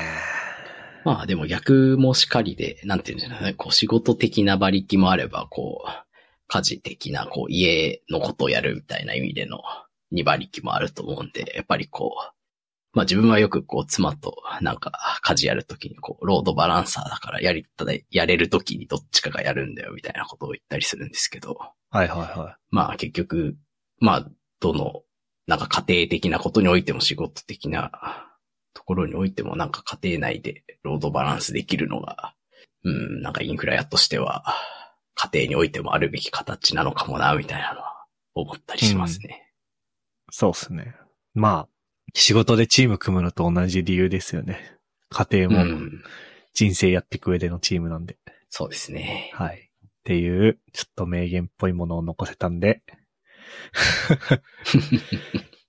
まあでも逆もしかりで、なんていうんですかね、こう仕事的な馬力もあれば、こう、家事的な、こう家のことをやるみたいな意味での2馬力もあると思うんで、やっぱりこう、まあ自分はよくこう妻となんか家事やるときにこう、ロードバランサーだからやりたい、やれるときにどっちかがやるんだよみたいなことを言ったりするんですけど、はいはいはまあ結局、まあどの、なんか家庭的なことにおいても仕事的なところにおいてもなんか家庭内でロードバランスできるのが、うん、なんかインフラ屋としては家庭においてもあるべき形なのかもな、みたいなのは思ったりしますね。い。そうっすね。まあ、仕事でチーム組むのと同じ理由ですよね。家庭もうん、人生やっていく上でのチームなんで。そうですね。はい。っていう、ちょっと名言っぽいものを残せたんで。<laughs>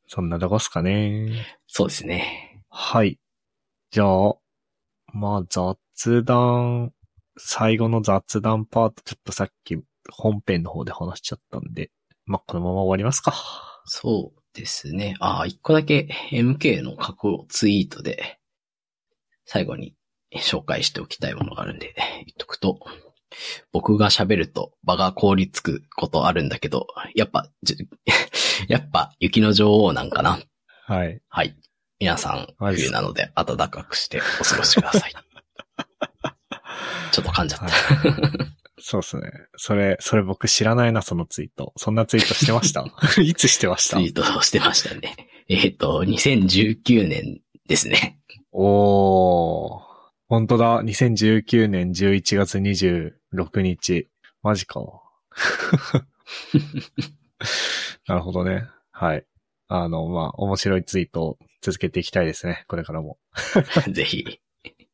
そんなとこっすかね。そうですね。はい。じゃあ、まあ雑談、最後の雑談パート、ちょっとさっき本編の方で話しちゃったんで、まあこのまま終わりますか。そうですね。ああ、一個だけ MK の過去ツイートで、最後に紹介しておきたいものがあるんで、言っとくと、僕が喋ると場が凍りつくことあるんだけど、やっぱ、じ <laughs> やっぱ雪の女王なんかな。はい。はい。皆さん、はい冬なので暖かくしてお過ごしください。<laughs> ちょっと噛んじゃった。そうっすね。それ、それ僕知らないな、そのツイート。そんなツイートしてました？<laughs> いつしてました？ツイートをしてましたね。えっ、と、2019年ですね。おー。本当だ。2019年11月26日。マジか。<laughs> なるほどね。はい。あの、まあ、面白いツイートを続けていきたいですね。これからも。<laughs> ぜひ、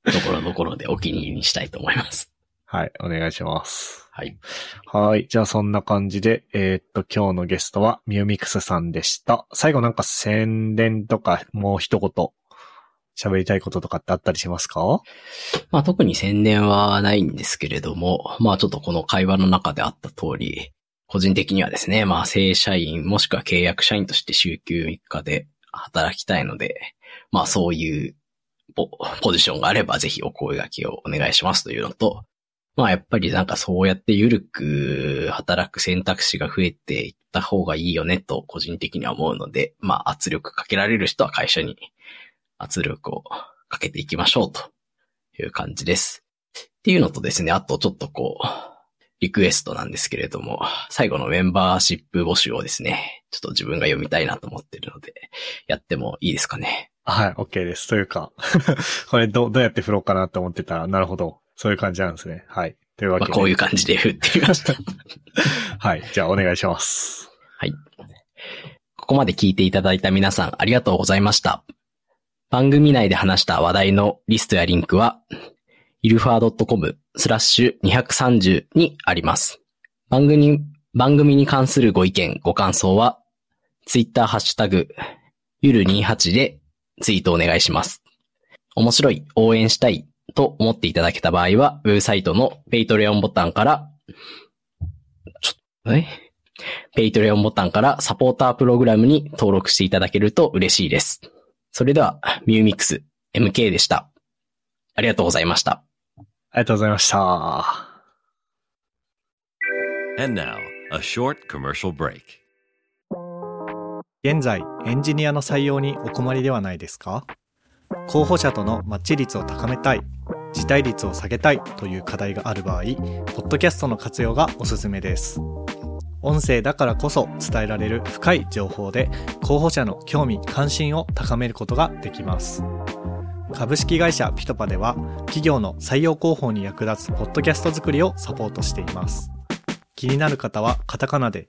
ところどころでお気に入りにしたいと思います。はい。お願いします。はい。はい。じゃあそんな感じで、えーっと、今日のゲストはミューミックスさんでした。最後なんか宣伝とかもう一言、喋りたいこととかってあったりしますか？まあ特に宣伝はないんですけれども、まあちょっとこの会話の中であった通り、個人的にはですね、まあ正社員もしくは契約社員として週休3日で働きたいので、まあそういうポポジションがあればぜひお声掛けをお願いしますというのと、まあやっぱりなんかそうやって緩く働く選択肢が増えていった方がいいよねと個人的には思うので、まあ圧力かけられる人は会社に圧力をかけていきましょうという感じです。っていうのとですね、あとちょっとこう、リクエストなんですけれども、最後のメンバーシップ募集をですね、ちょっと自分が読みたいなと思ってるので、やってもいいですかね？はい、OK です。というか、<laughs> これど、どうやって振ろうかなって思ってたら、なるほど。そういう感じなんですね。はい。というわけで。まあこういう感じで振ってみました。<laughs> はい。じゃあお願いします。はい。ここまで聞いていただいた皆さんありがとうございました。番組内で話した話題のリストやリンクは、イルファー .com スラッシュ230にあります。番組、番組に関するご意見、ご感想は、ツイッターハッシュタグ、ゆる28でツイートお願いします。面白い、応援したいと思っていただけた場合は、ウェブサイトの Patreon ボタンから、ちょっと、え？ Patreon ボタンからサポータープログラムに登録していただけると嬉しいです。それでは、ミューミックス MK でした。ありがとうございました。ありがとうございました。And now, a short commercial break. 現在、エンジニアの採用にお困りではないですか？候補者とのマッチ率を高めたい、辞退率を下げたいという課題がある場合、ポッドキャストの活用がおすすめです。音声だからこそ伝えられる深い情報で候補者の興味関心を高めることができます。株式会社ピトパでは企業の採用広報に役立つポッドキャスト作りをサポートしています。気になる方はカタカナで